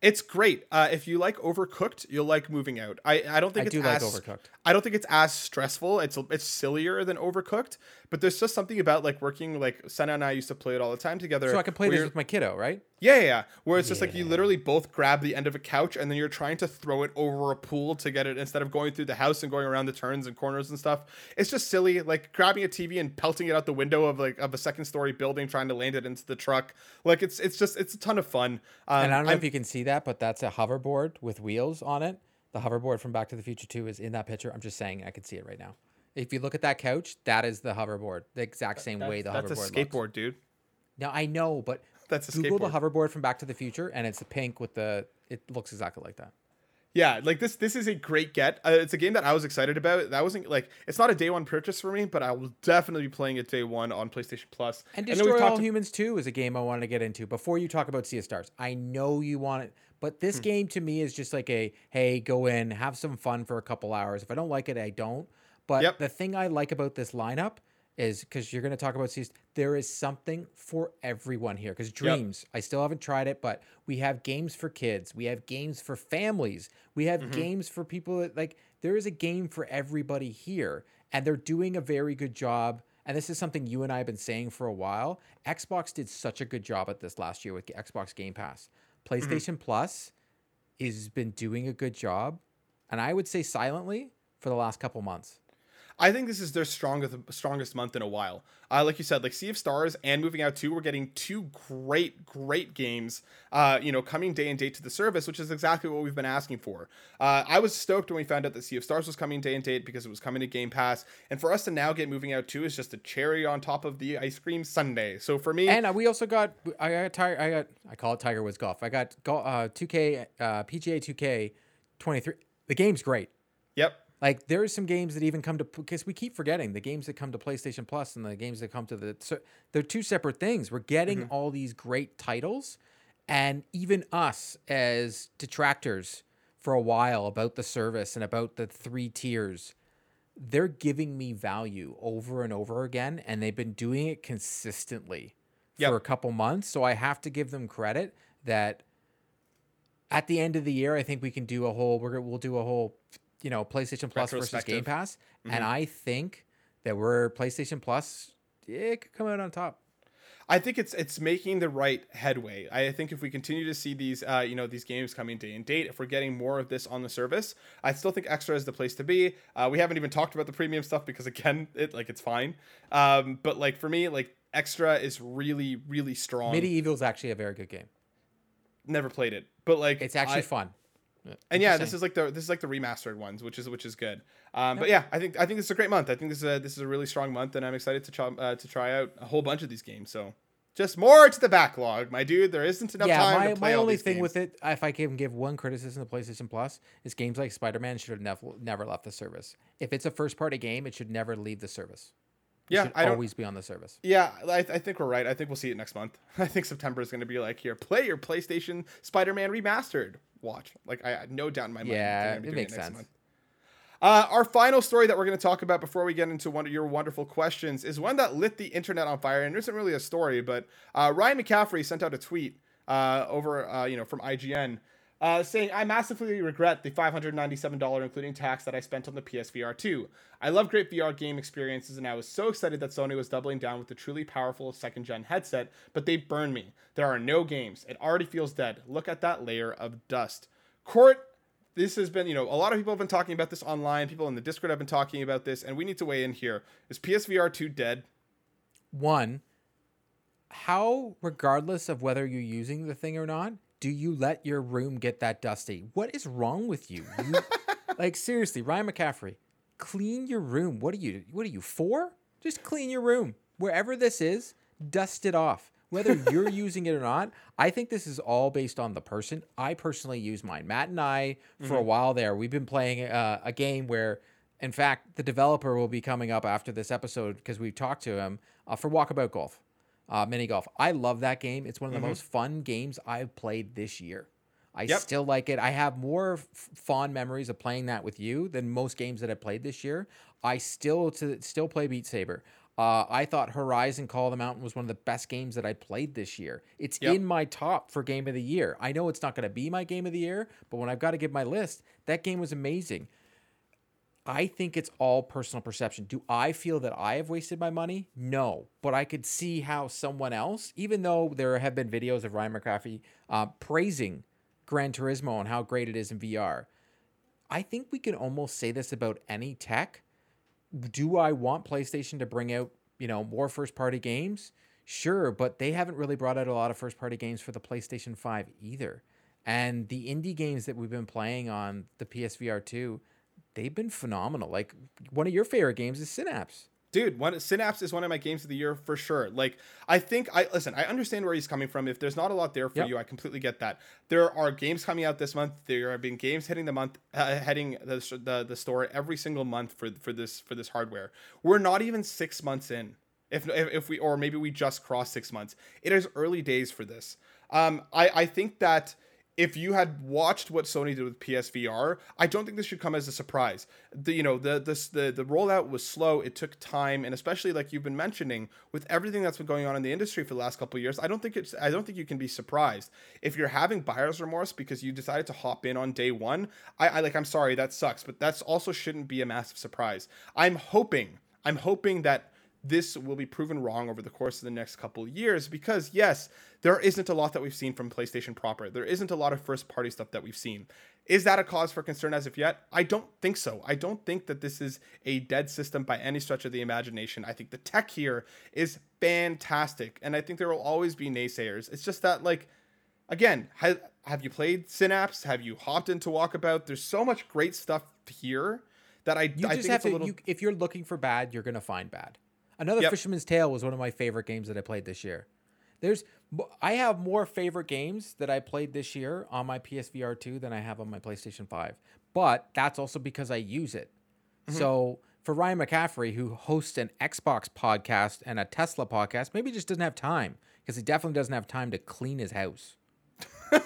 It's great. Uh, if you like Overcooked, you'll like Moving Out. I, I don't think I it's do as, like Overcooked. I don't think it's as stressful. It's it's sillier than Overcooked, but there's just something about like working like Senna and I used to play it all the time together. So I can play this with my kiddo, right? Yeah, yeah, yeah. Where it's yeah. just like you literally both grab the end of a couch and then you're trying to throw it over a pool to get it instead of going through the house and going around the turns and corners and stuff. It's just silly, like grabbing a TV and pelting it out the window of like of a second story building, trying to land it into the truck. Like it's it's just it's a ton of fun. Um, and I don't know I'm, if you can see that, but that's a hoverboard with wheels on it. The hoverboard from Back to the Future 2 is in that picture. I'm just saying I can see it right now. If you look at that couch, that is the hoverboard, the exact same way the that's hoverboard. That's a skateboard, looks. dude. Now I know, but (laughs) that's a Google skateboard. the hoverboard from Back to the Future, and it's the pink with the. It looks exactly like that. Yeah, like this. This is a great get. Uh, it's a game that I was excited about. That wasn't like it's not a day one purchase for me, but I will definitely be playing it day one on PlayStation Plus. And Destroy All to- Humans Two is a game I wanted to get into. Before you talk about Sea of Stars, I know you want it, But this game to me is just like a hey, go in, have some fun for a couple hours. If I don't like it, I don't. But Yep. the thing I like about this lineup is because you're going to talk about seas, there is something for everyone here. Because Dreams, I still haven't tried it, but we have games for kids, we have games for families, we have Mm-hmm. games for people that like. There is a game for everybody here, and they're doing a very good job. And this is something you and I have been saying for a while. Xbox did such a good job at this last year with Xbox Game Pass. Mm-hmm. PlayStation Plus has been doing a good job, and I would say silently for the last couple months. I think this is their strongest strongest month in a while. Uh, like you said, like Sea of Stars and Moving Out 2, we're getting two great, great games, uh, you know, coming day and date to the service, which is exactly what we've been asking for. Uh, I was stoked when we found out that Sea of Stars was coming day and date because it was coming to Game Pass. And for us to now get Moving Out 2 is just a cherry on top of the ice cream sundae. So for me, And uh, we also got I got Tiger I got I call it Tiger Woods Golf. I got uh, 2K uh, PGA 2K 23. The game's great. yep. Like there are some games that even come to because we keep forgetting the games that come to PlayStation Plus and the games that come to the so they're two separate things. We're getting Mm-hmm. all these great titles, and even us as detractors for a while about the service and about the three tiers, they're giving me value over and over again, and they've been doing it consistently Yep. for a couple months. So I have to give them credit that at the end of the year, I think we can do a whole. We're we'll do a whole, you know, PlayStation Plus versus Game Pass, Mm-hmm. and I think that we're PlayStation Plus. It could come out on top. I think it's it's making the right headway. I think if we continue to see these, uh, you know, these games coming day and date, if we're getting more of this on the service, I still think extra is the place to be. Uh, we haven't even talked about the premium stuff because again, (laughs) it like it's fine. Um, but like for me, like extra is really really strong. MediEvil is actually a very good game. Never played it, but like It's actually I- fun. And yeah, this is like the this is like the remastered ones, which is which is good. Um, But yeah, I think I think this is a great month. I think this is a this is a really strong month, and I'm excited to try uh, to try out a whole bunch of these games. So just more to the backlog, my dude. There isn't enough yeah, time my, to play my all only thing games. with it, if I can give one criticism to PlayStation Plus, is games like Spider Man should have never never left the service. If it's a first party game, it should never leave the service. It Yeah, should I always be on the service. Yeah, I, I think we're right. I think we'll see it next month. (laughs) I think September is going to be like here, play your PlayStation Spider-Man remastered. Watch, like I had no doubt in my mind. Yeah, it doing makes next sense. month. Uh, our final story that we're going to talk about before we get into one of your wonderful questions is one that lit the internet on fire, and it isn't really a story, but uh, Ryan McCaffrey sent out a tweet uh, over, uh, you know, from IGN. Uh, saying, I massively regret the $597 including tax that I spent on the PSVR 2. I love great VR game experiences, and I was so excited that Sony was doubling down with the truly powerful second gen headset, but they burned me. There are no games. It already feels dead. Look at that layer of dust. Court, this has been, you know, a lot of people have been talking about this online. People in the Discord have been talking about this, and we need to weigh in here. Is PSVR 2 dead? One, how, regardless of whether you're using the thing or not, do you let your room get that dusty? What is wrong with you? You- (laughs) like seriously, Ryan McCaffrey, clean your room. What are you? What are you for? Just clean your room. Wherever this is, dust it off. Whether (laughs) you're using it or not, I think this is all based on the person. I personally use mine. Matt and I, for a while there, we've been playing uh, a game where, in fact, the developer will be coming up after this episode because we've talked to him uh, for Walkabout Golf, uh, mini golf. I love that game. It's one of the most fun games I've played this year. I Yep. still like it. I have more f- fond memories of playing that with you than most games that I played this year. I still to still play Beat Saber. Uh, I thought Horizon Call of the Mountain was one of the best games that I played this year. It's Yep. in my top for game of the year. I know it's not going to be my game of the year, but when I've got to give my list, that game was amazing. I think it's all personal perception. Do I feel that I have wasted my money? No, but I could see how someone else, even though there have been videos of Ryan McCaffrey uh, praising Gran Turismo and how great it is in VR, I think we can almost say this about any tech. Do I want PlayStation to bring out, you know, more first party games? Sure, but they haven't really brought out a lot of first party games for the PlayStation 5 either. And the indie games that we've been playing on the PSVR 2, they've been phenomenal. Like one of your favorite games is Synapse. Dude, one Synapse is one of my games of the year for sure. Like, I think I listen. I understand where he's coming from. If there's not a lot there for Yep. you, I completely get that. There are games coming out this month. There have been games hitting the month, uh, heading the, the the store every single month for for this for this hardware. We're not even six months in. If, if, if we or maybe we just crossed six months. It is early days for this. Um, I I think that if you had watched what Sony did with PSVR, I don't think this should come as a surprise. The you know the this the the rollout was slow. It took time, and especially like you've been mentioning with everything that's been going on in the industry for the last couple years, I don't think it's I don't think you can be surprised if you're having buyer's remorse because you decided to hop in on day one. I, I like I'm sorry that sucks, but that's also shouldn't be a massive surprise. I'm hoping I'm hoping that this will be proven wrong over the course of the next couple of years because yes there isn't a lot that we've seen from playstation proper. There isn't a lot of first party stuff that we've seen. Is that a cause for concern as of yet? I don't think so. I don't think that this is a dead system by any stretch of the imagination. I think the tech here is fantastic and i think there will always be naysayers. It's just that like again have, have you played synapse? Have you hopped into walkabout? There's so much great stuff here that i, you I just think have it's a to little you, if you're looking for bad you're gonna find bad Another Yep. Fisherman's Tale was one of my favorite games that I played this year. There's I have more favorite games that I played this year on my PSVR 2 than I have on my PlayStation 5. But that's also because I use it. Mm-hmm. So for Ryan McCaffrey, who hosts an Xbox podcast and a Tesla podcast, maybe he just doesn't have time because he definitely doesn't have time to clean his house. (laughs)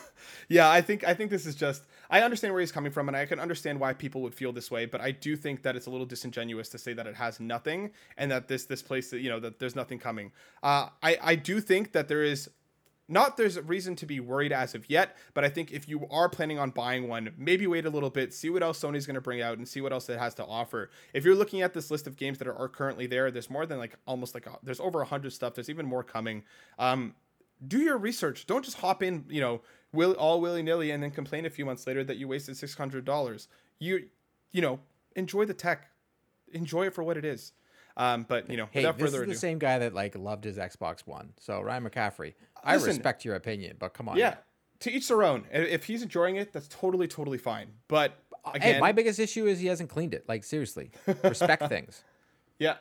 Yeah, I think I think this is just I understand where he's coming from and I can understand why people would feel this way, but I do think that it's a little disingenuous to say that it has nothing and that this this place that you know that there's nothing coming. Uh, I I do think that there is not there's a reason to be worried as of yet, but I think if you are planning on buying one, maybe wait a little bit, see what else Sony's going to bring out, and see what else it has to offer. If you're looking at this list of games that are, are currently there, there's more than like almost like a, there's over a hundred stuff. There's even more coming. Um, do your research. Don't just hop in, you know, will all willy nilly and then complain a few months later that you wasted six hundred dollars. You, you know, enjoy the tech, enjoy it for what it is. Um, but you know, Hey, without this is further the same guy that like loved his Xbox One. So Ryan McCaffrey, I Listen. respect your opinion, but come on. yeah, to each their own. If he's enjoying it, that's totally, totally fine. But Hey, again, my biggest issue is he hasn't cleaned it. Like seriously, (laughs) respect things. Yeah.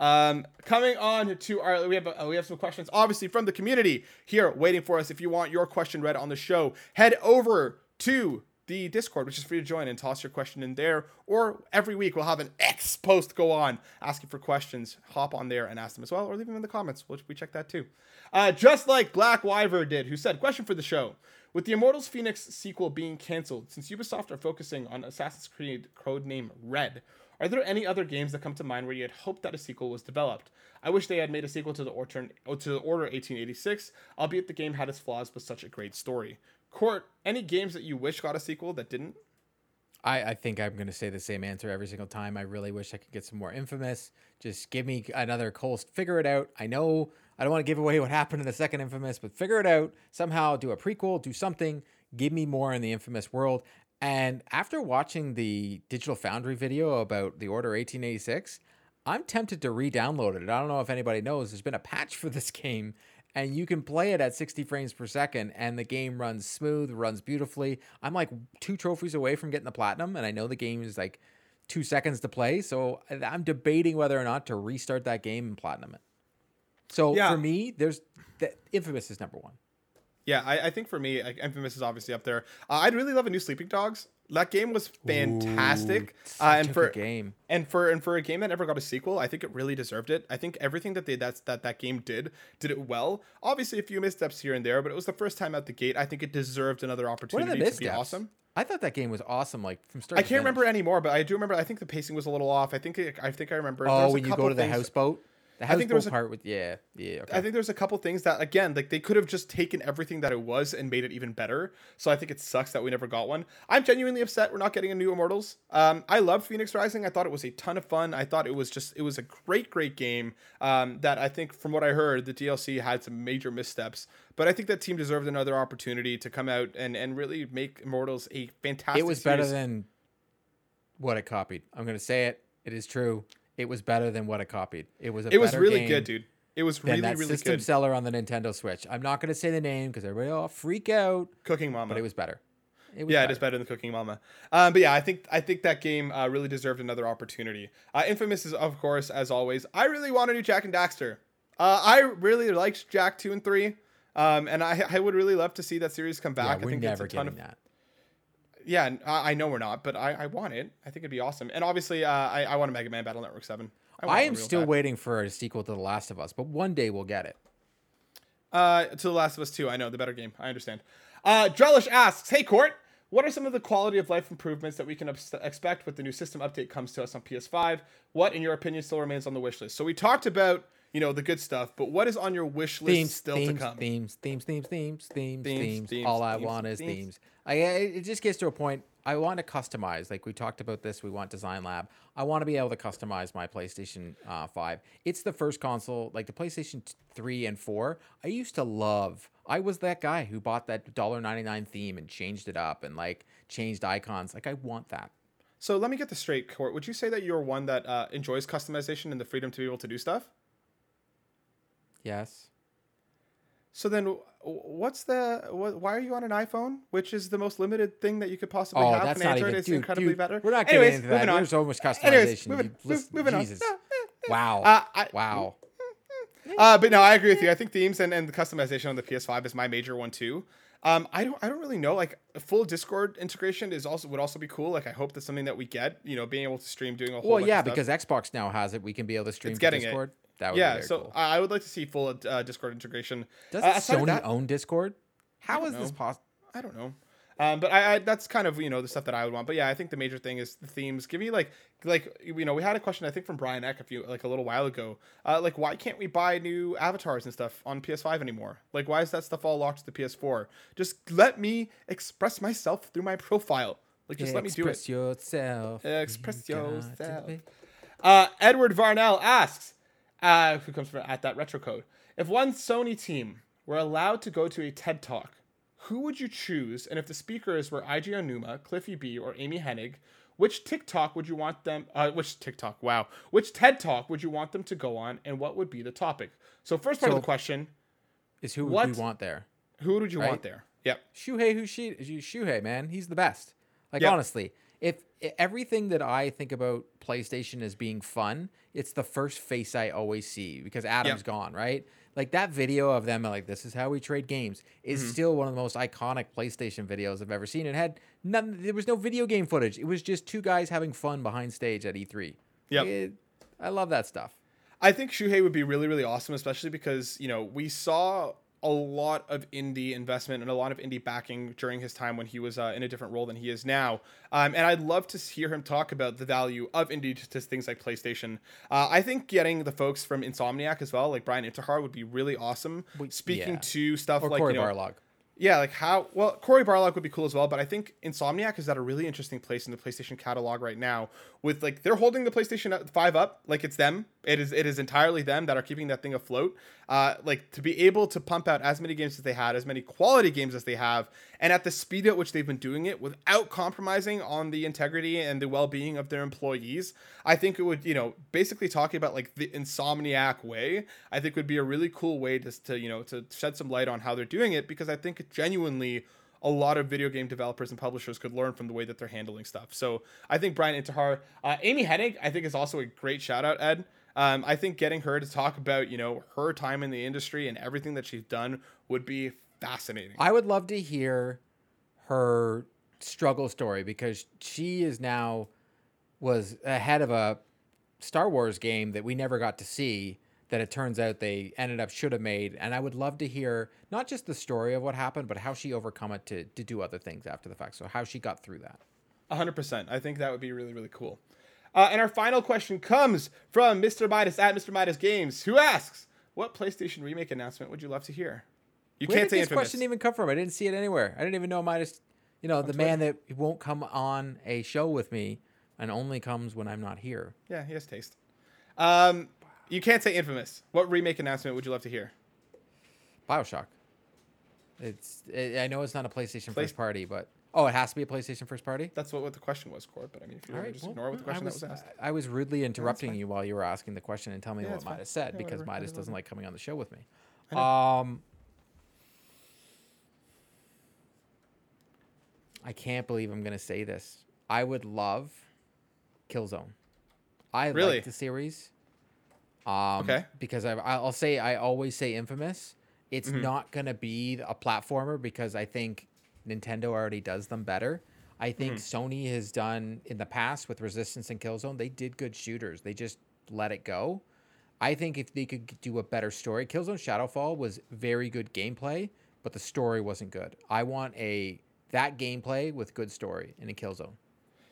Um, coming on to our, we have uh, we have some questions, obviously from the community here, waiting for us. If you want your question read on the show, head over to the Discord, which is free to join, and toss your question in there. Or every week we'll have an X post go on asking for questions. Hop on there and ask them as well, or leave them in the comments. We'll, we check that too. Uh, just like Black Wyver did, who said, "Question for the show." With the Immortals Fenyx sequel being canceled, since Ubisoft are focusing on Assassin's Creed codename Red, are there any other games that come to mind where you had hoped that a sequel was developed? I wish they had made a sequel to the Order, oh, to the Order 1886, albeit the game had its flaws but such a great story. Court, any games that you wish got a sequel that didn't? I, I think I'm gonna say the same answer every single time. I really wish I could get some more infamous. Just give me another Coles. Figure it out. I know I don't want to give away what happened in the second infamous, but figure it out somehow. Do a prequel. Do something. Give me more in the infamous world. And after watching the Digital Foundry video about the Order 1886, I'm tempted to re-download it. I don't know if anybody knows. There's been a patch (laughs) for this game, and you can play it at 60 frames per second, and the game runs smooth, runs beautifully. I'm like two trophies away from getting the platinum, and I know the game is like two seconds to play, so I'm debating whether or not to restart that game and platinum it. So Yeah. for me, there's the Infamous is number one. Yeah, I, I think for me, like, Infamous is obviously up there. Uh, I'd really love a new Sleeping Dogs. That game was fantastic, Such uh, and a for good game. and for and for a game that never got a sequel, I think it really deserved it. I think everything that they that's that that game did did it well. Obviously, a few missteps here and there, but it was the first time out the gate. I think it deserved another opportunity the to missteps? be awesome. I thought that game was awesome, like from start. I can't remember anymore, but I do remember. I think the pacing was a little off. I think it, I think I remember. Oh, when you go to the things- houseboat, the I think there was a- part with yeah, yeah. Okay. I think there's a couple things that again, like they could have just taken everything that it was and made it even better. So I think it sucks that we never got one. I'm genuinely upset we're not getting a new Immortals. Um, I love Fenyx Rising. I thought it was a ton of fun. I thought it was just it was a great, great game. Um, that I think from what I heard, the DLC had some major missteps. But I think that team deserved another opportunity to come out and and really make Immortals a fantastic. it was better than what it copied. I'm gonna say it. It is true. It was better than what it copied. It was a It was really good, dude. It was really, that really system good. seller on the Nintendo Switch. I'm not gonna say the name because everybody all freak out, Cooking Mama. but it was better. It was yeah, better. it is better than Cooking Mama. Um, but yeah, I think I think that game uh, really deserved another opportunity. Uh, Infamous is, of course, as always. I really want to do Jak and Daxter. Uh, I really liked Jak two and three, um, and I, I would really love to see that series come back. I we're think never it's a ton getting of that. Yeah. I, I know we're not, but I, I want it. I think it'd be awesome. And obviously, uh, I, I want a Mega Man Battle Network seven. want I am still bad. waiting for a sequel to The Last of Us, but one day we'll get it. Uh, to The Last of Us 2, I know the better game. I understand. Uh, Drellesh asks, "Hey Court, what are some of the quality of life improvements that we can ex- expect with the new system update comes to us on PS5? What, in your opinion, still remains on the wish list?" So we talked about you know the good stuff, but what is on your wish list themes, still themes, to come? themes, themes, themes, themes, themes, Themes, themes. All I want is themes. I, it it just gets to a point. I want to customize. Like we talked about this, we want Design Lab. I want to be able to customize my PlayStation uh, Five. It's the first console, like the PlayStation Three and Four. I used to love. I was that guy who bought that $1.99 theme and changed it up and like changed icons. Like I want that. So let me get this straight, Court. Would you say that you're one that uh, enjoys customization and the freedom to be able to do stuff? Yes. So then, what's the? Wh- why are you on an iPhone, which is the most limited thing that you could possibly Oh, have? that's and not Android even. is Dude, incredibly dude, better. We're not Anyways, getting into that. on. There's so much customization. Anyways, moving, You- move- listen- moving on. Wow. Uh, I, wow. Uh, but no, I agree with you. I think themes and, and the customization on the PS5 is my major one too. Um, I don't I don't really know. Like full Discord integration is also would also be cool. Like I hope that's something that we get. You know, being able to stream, doing a whole. Well, yeah, because Xbox now has it. We can be able to stream It's getting it. Discord. That would be yeah. So cool. I I would like to see full uh, Discord integration. Does Uh, Sony that- own Discord? How is don't this possible? I don't know. Um, but I, I that's kind of you know the stuff that I would want. But yeah, I think the major thing is the themes. Give me like like you know we had a question I think from Brian Eck a few like a little while ago. Uh, like why can't we buy new avatars and stuff on PS5 anymore? Like why is that stuff all locked to the PS4? Just let me express myself through my profile. Like just let me do it. Express yourself. Express You yourself. Uh, Edward Varnell asks, uh, who comes from at that retro code, if one Sony team were allowed to go to a TED Talk, who would you choose? And if the speakers were IG Onuma, Cliffy B, or Amy Hennig, which TikTok would you want them? Uh, which TikTok? Wow. Which TED Talk would you want them to go on, and what would be the topic? So first part of the question: Is who What? we want there? Who would you want there? Yep. Shuhei Hushi, Shuhei, man, he's the best. Like Yeah. honestly, if everything that I think about PlayStation as being fun, it's the first face I always see because Adam's gone, right? Like that video of them like this is how we trade games is Mm-hmm. still one of the most iconic PlayStation videos I've ever seen. It had none there was no video game footage. It was just two guys having fun behind stage at E3. Yeah, I love that stuff. I think Shuhei would be really, really awesome, especially because, you know, we saw a lot of indie investment and a lot of indie backing during his time when he was uh, in a different role than he is now. Um, and I'd love to hear him talk about the value of indie to, things like PlayStation. Uh, I think getting the folks from Insomniac as well, like Brian Intihar, would be really awesome. Speaking yeah. to stuff Or like, Cory you know, Barlog. Yeah, like how well Cory Barlog would be cool as well, but I think Insomniac is at a really interesting place in the PlayStation catalog right now. With like they're holding the PlayStation Five up, like it's them. It is it is entirely them that are keeping that thing afloat. Uh, like to be able to pump out as many games as they had, as many quality games as they have, and at the speed at which they've been doing it without compromising on the integrity and the well being of their employees. I think it would you know basically talking about like the Insomniac way. I think would be a really cool way to to you know to shed some light on how they're doing it because I think genuinely a lot of video game developers and publishers could learn from the way that they're handling stuff. So I think Brian Intihar, uh, Amy Hennig, I think is also a great shout out, Ed. Um, I think getting her to talk about you know her time in the industry and everything that she's done would be fascinating. I would love to hear her struggle story because she is now was ahead of a Star Wars game that we never got to see that it turns out they ended up should have made and I would love to hear not just the story of what happened but how she overcome it to to do other things after the fact so how she got through that. 100%. I think that would be really, really cool. Uh, and our final question comes from Mr. Midas at Mr. Midas Games, who asks, "What PlayStation remake announcement would you love to hear?" You Where can't did say this infamous. question even come from? I didn't see it anywhere. I didn't even know Midas, you know, the man that won't come on a show with me and only comes when I'm not here. Yeah, he has taste. Um, you can't say infamous. What remake announcement would you love to hear? Bioshock. It's i I know it's not a PlayStation Play- first party, but oh, it has to be a PlayStation first party. That's what, what the question was, Court. But I mean, if you right, just well, ignore what the question I was, that was asked. I was rudely interrupting fine. you while you were asking the question and tell me Yeah, what. Midas said Yeah, because whatever. Midas doesn't like coming on the show with me. I Um, I can't believe I'm gonna say this. I would love Killzone. I Really? like the series. Um, Okay. Because I've, I'll say I always say Infamous. It's Mm-hmm. not gonna be a platformer because I think Nintendo already does them better. I think Mm-hmm. Sony has done in the past with Resistance and Killzone. They did good shooters. They just let it go. I think if they could do a better story, Killzone Shadowfall was very good gameplay, but the story wasn't good. I want a that gameplay with good story in a Killzone.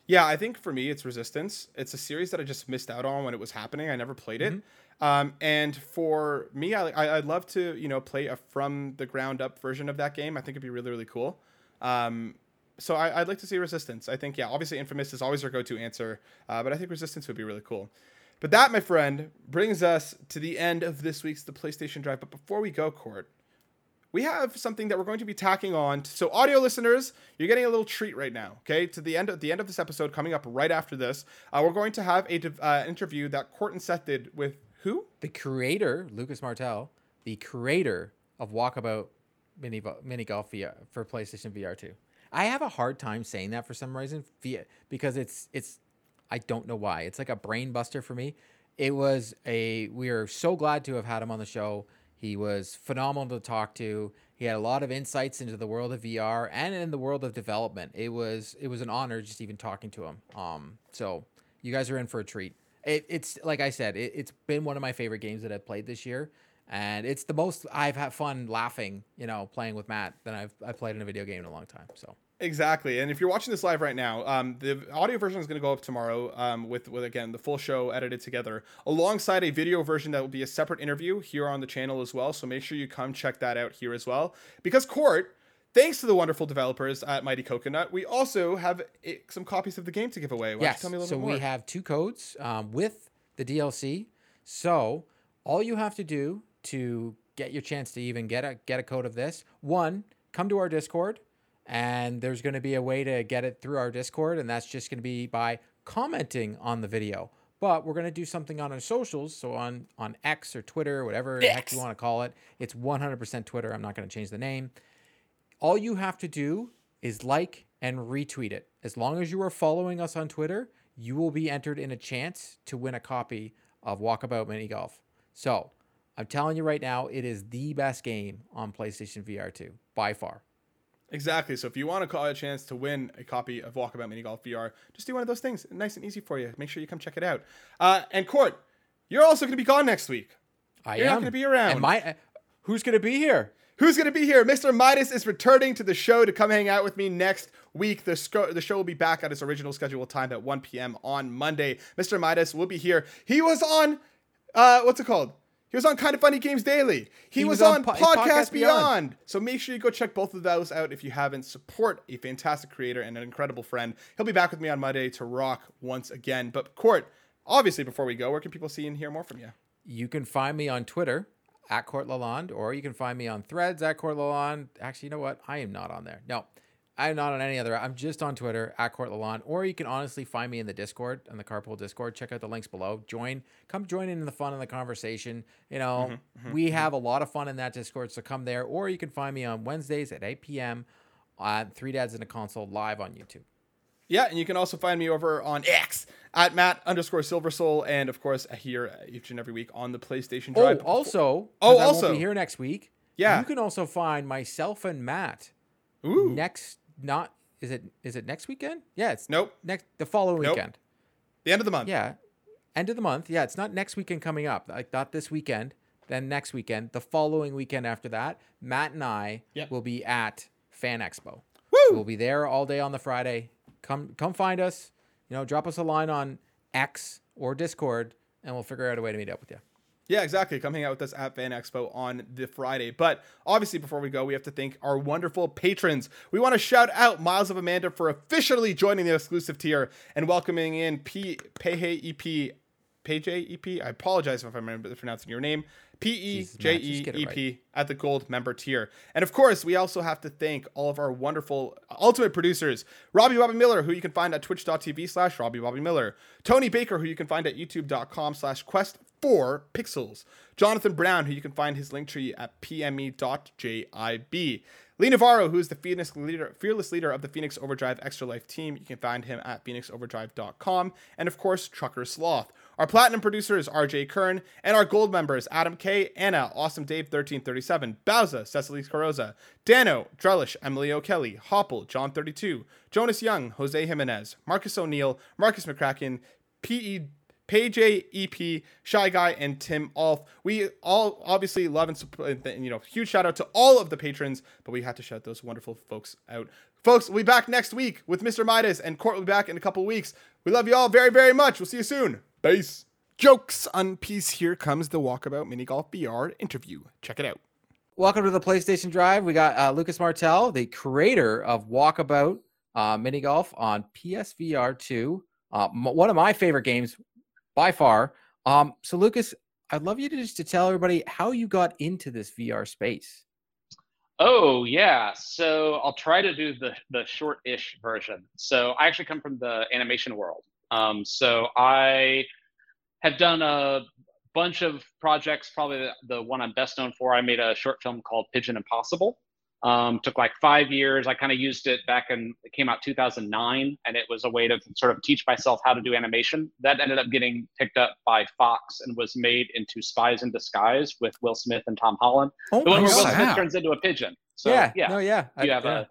Yeah, I think for me it's Resistance. It's a series that I just missed out on when it was happening. I never played it. Mm-hmm. Um, and for me, I, I, would love to you know play a from the ground up version of that game. I think it'd be really really cool. Um, so I, would like to see Resistance. I think yeah, obviously Infamous is always our go to answer, uh, but I think Resistance would be really cool. But that, my friend, brings us to the end of this week's The PlayStation Drive. But before we go, Court, we have something that we're going to be tacking on. So, audio listeners, you're getting a little treat right now. Okay, to the end of the end of this episode, coming up right after this, uh, we're going to have a uh, interview that Court and Seth did with who? The creator, Lucas Martell, the creator of Walkabout Mini Mini Golf for PlayStation VR two. I have a hard time saying that for some reason, because it's it's I don't know why. It's like a brain buster for me. It was a we are so glad to have had him on the show. He was phenomenal to talk to. He had a lot of insights into the world of VR and in the world of development. It was it was an honor just even talking to him. Um, so you guys are in for a treat. It, it's like I said, it, it's been one of my favorite games that I've played this year, and it's the most I've had fun laughing, you know, playing with Matt than I've I played in a video game in a long time. So Exactly, and if you're watching this live right now, um, the audio version is going to go up tomorrow um, with with again the full show edited together, alongside a video version that will be a separate interview here on the channel as well. So make sure you come check that out here as well. Because Court, thanks to the wonderful developers at Mighty Coconut, we also have some copies of the game to give away. Why yes, so we have two codes um, with the DLC. So all you have to do to get your chance to even get a get a code of this, one, come to our Discord and there's going to be a way to get it through our Discord, and that's just going to be by commenting on the video. But we're going to do something on our socials, so on on X or Twitter, whatever the heck you want to call it. It's 100% Twitter. I'm not going to change the name. All you have to do is like and retweet it. As long as you are following us on Twitter, you will be entered in a chance to win a copy of Walkabout Mini Golf. So, I'm telling you right now, it is the best game on PlayStation VR 2 by far. Exactly. So if you want to call a chance to win a copy of Walkabout Mini Golf VR, just do one of those things. Nice and easy for you. Make sure you come check it out. Uh, and Court, you're also going to be gone next week. I you're am. not going to be around. And my, uh, who's going to be here? Who's going to be here? Mr. Midas is returning to the show to come hang out with me next week. The, the show will be back at its original scheduled time at 1 p.m. on Monday. Mr. Midas will be here. He was on, uh, what's it called? He was on Kind of Funny Games Daily. He, he was, was, on, po- Podcast, Podcast Beyond. Beyond. So make sure you go check both of those out if you haven't. Support a fantastic creator and an incredible friend. He'll be back with me on Monday to rock once again. But Court, obviously, before we go, where can people see and hear more from you? You can find me on Twitter at Court Lalonde, or you can find me on Threads at Court Lalonde. Actually, you know what? I am not on there. No, I'm not on any other. I'm just on Twitter at Court Lalonde, or you can honestly find me in the Discord, on the Carpool Discord. Check out the links below. Join, come join in the fun and the conversation. You know, mm-hmm, mm-hmm, we mm-hmm. have a lot of fun in that Discord, so come there. Or you can find me on Wednesdays at 8 p.m. on Three Dads in a Console live on YouTube. Yeah, and you can also find me over on X at Matt underscore Silver Soul, and of course here each and every week on the PlayStation Drive. Oh, also, oh, also, I won't be here next week. Yeah, you can also find myself and Matt Ooh. next not is it is it next weekend? Yeah, it's nope. Next the following nope. weekend. The end of the month. Yeah. End of the month. Yeah, it's not next weekend coming up. Like not this weekend, then next weekend, the following weekend after that, Matt and I yep. will be at Fan Expo. Woo! We'll be there all day on the Friday. Come come find us. You know, drop us a line on X or Discord and we'll figure out a way to meet up with you. Yeah, exactly. Come hang out with us at Fan Expo on the Friday. But obviously, before we go, we have to thank our wonderful patrons. We want to shout out Miles of Amanda for officially joining the exclusive tier and welcoming in P Peje EP Peje EP. I apologize if I'm pronouncing your name. P E J E E P at the gold member tier. And of course, we also have to thank all of our wonderful uh, ultimate producers Robby Bobby Miller, who you can find at twitch.tv slash Robby Bobby Miller, Tony Baker, who you can find at youtube.com slash quest four pixels. Johnathan Brown, who you can find his link tree at pme.jib. Lee Navarro, who is the fearless leader, fearless leader of the Phoenix Overdrive Extra Life team. You can find him at phoenixoverdrive.com. And of course, Trucker Sloth. Our platinum producer is RJ Kern, and our gold members, Adam K, Anna, Awesome Dave 1337, Bowsah, Cecily Carrozza, Dannohh, Drellesh, Emily O'Kelley, Hoppel, Jon 32, Jonas Young, Jose Jimenez, Marcus O'Neill, Markus McCracken, P.E. Peje EP, ScheiGuy, and Tim Aulph. We all obviously love and support, you know, huge shout out to all of the patrons, but we had to shout those wonderful folks out. Folks, we'll be back next week with Mr. Midas, and Court will be back in a couple weeks. We love you all very, very much. We'll see you soon. Peace. Jokes on Peace. Here comes the Walkabout Mini Golf VR interview. Check it out. Welcome to the PlayStation Drive. We got uh, Lucas Martell, the creator of Walkabout uh, Mini Golf on PSVR 2. Uh, m- one of my favorite games by far. Um, so, Lucas, I'd love you to just to tell everybody how you got into this VR space. Oh yeah, so I'll try to do the the short-ish version. So I actually come from the animation world. Um, so I have done a bunch of projects. Probably the, the one I'm best known for. I made a short film called Pigeon Impossible. Um, took like five years. I kind of used it back in it came out 2009, and it was a way to sort of teach myself how to do animation. That ended up getting picked up by Fox and was made into Spies in Disguise with Will Smith and Tom Holland. Oh, the one where Will. Smith turns into a pigeon. So yeah, yeah, no, yeah. you I- have yeah. a.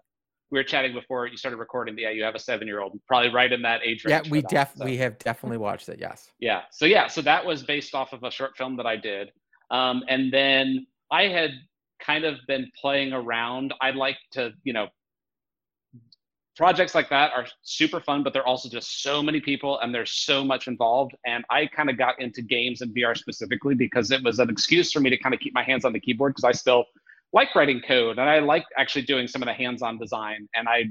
We were chatting before you started recording. Yeah, you have a seven-year-old, probably right in that age yeah, range. for we def so. we have definitely watched it. Yes. Yeah. So yeah, so that was based off of a short film that I did. Um, and then I had kind of been playing around. I'd like to, you know, projects like that are super fun, but they're also just so many people and there's so much involved. And I kind of got into games and VR specifically because it was an excuse for me to kind of keep my hands on the keyboard because I still like writing code and I like actually doing some of the hands-on design. And I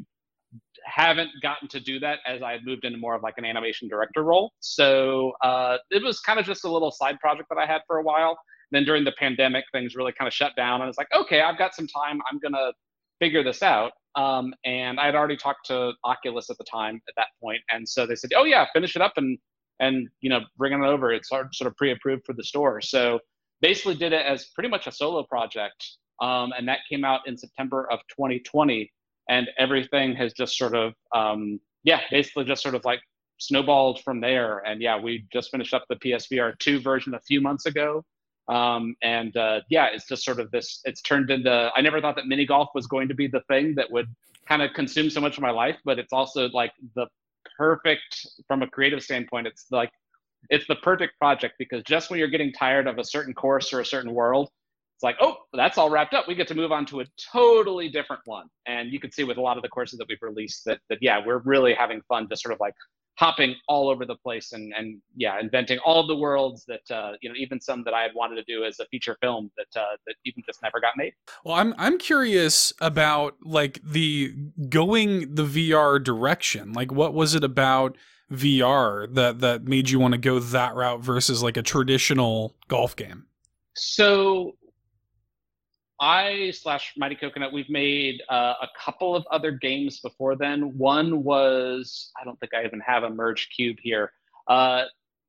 haven't gotten to do that as I had moved into more of like an animation director role. So uh, it was kind of just a little side project that I had for a while. Then during the pandemic, things really kind of shut down, and it's like, okay, I've got some time. I'm gonna figure this out. Um, and I had already talked to Oculus at the time at that point, and so they said, oh yeah, finish it up and and you know bring it over. It's sort of pre-approved for the store. So basically did it as pretty much a solo project, um, and that came out in September of 2020 and everything has just sort of um, yeah basically just sort of like snowballed from there and yeah we just finished up the psvr 2 version a few months ago um, and uh, yeah it's just sort of this it's turned into i never thought that mini golf was going to be the thing that would kind of consume so much of my life but it's also like the perfect from a creative standpoint it's like it's the perfect project because just when you're getting tired of a certain course or a certain world it's like, oh, that's all wrapped up. We get to move on to a totally different one. And you can see with a lot of the courses that we've released that, that yeah, we're really having fun just sort of like hopping all over the place and, and yeah, inventing all the worlds that, uh, you know, even some that I had wanted to do as a feature film that, uh, that even just never got made. Well, I'm I'm curious about like the going the VR direction. Like, what was it about VR that that made you want to go that route versus like a traditional golf game? So I slash Mighty Coconut, we've made uh, a couple of other games before then. One was, I don't think I even have a Merge Cube here. Uh,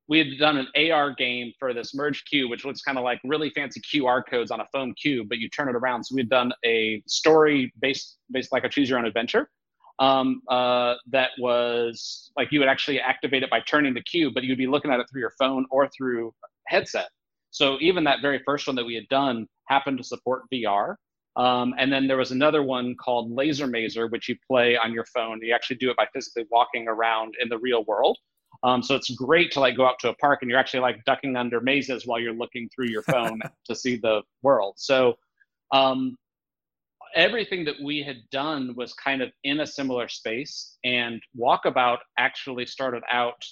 we had done an AR game for this Merge Cube, which looks kind of like really fancy QR codes on a foam cube, but you turn it around. So we'd done a story based, based like a choose your own adventure. Um, uh, that was like you would actually activate it by turning the cube, but you'd be looking at it through your phone or through headset. So even that very first one that we had done happened to support VR. Um, and then there was another one called Laser Mazer, which you play on your phone. You actually do it by physically walking around in the real world. Um, so it's great to like go out to a park and you're actually like ducking under mazes while you're looking through your phone (laughs) to see the world. So um, everything that we had done was kind of in a similar space. And Walkabout actually started out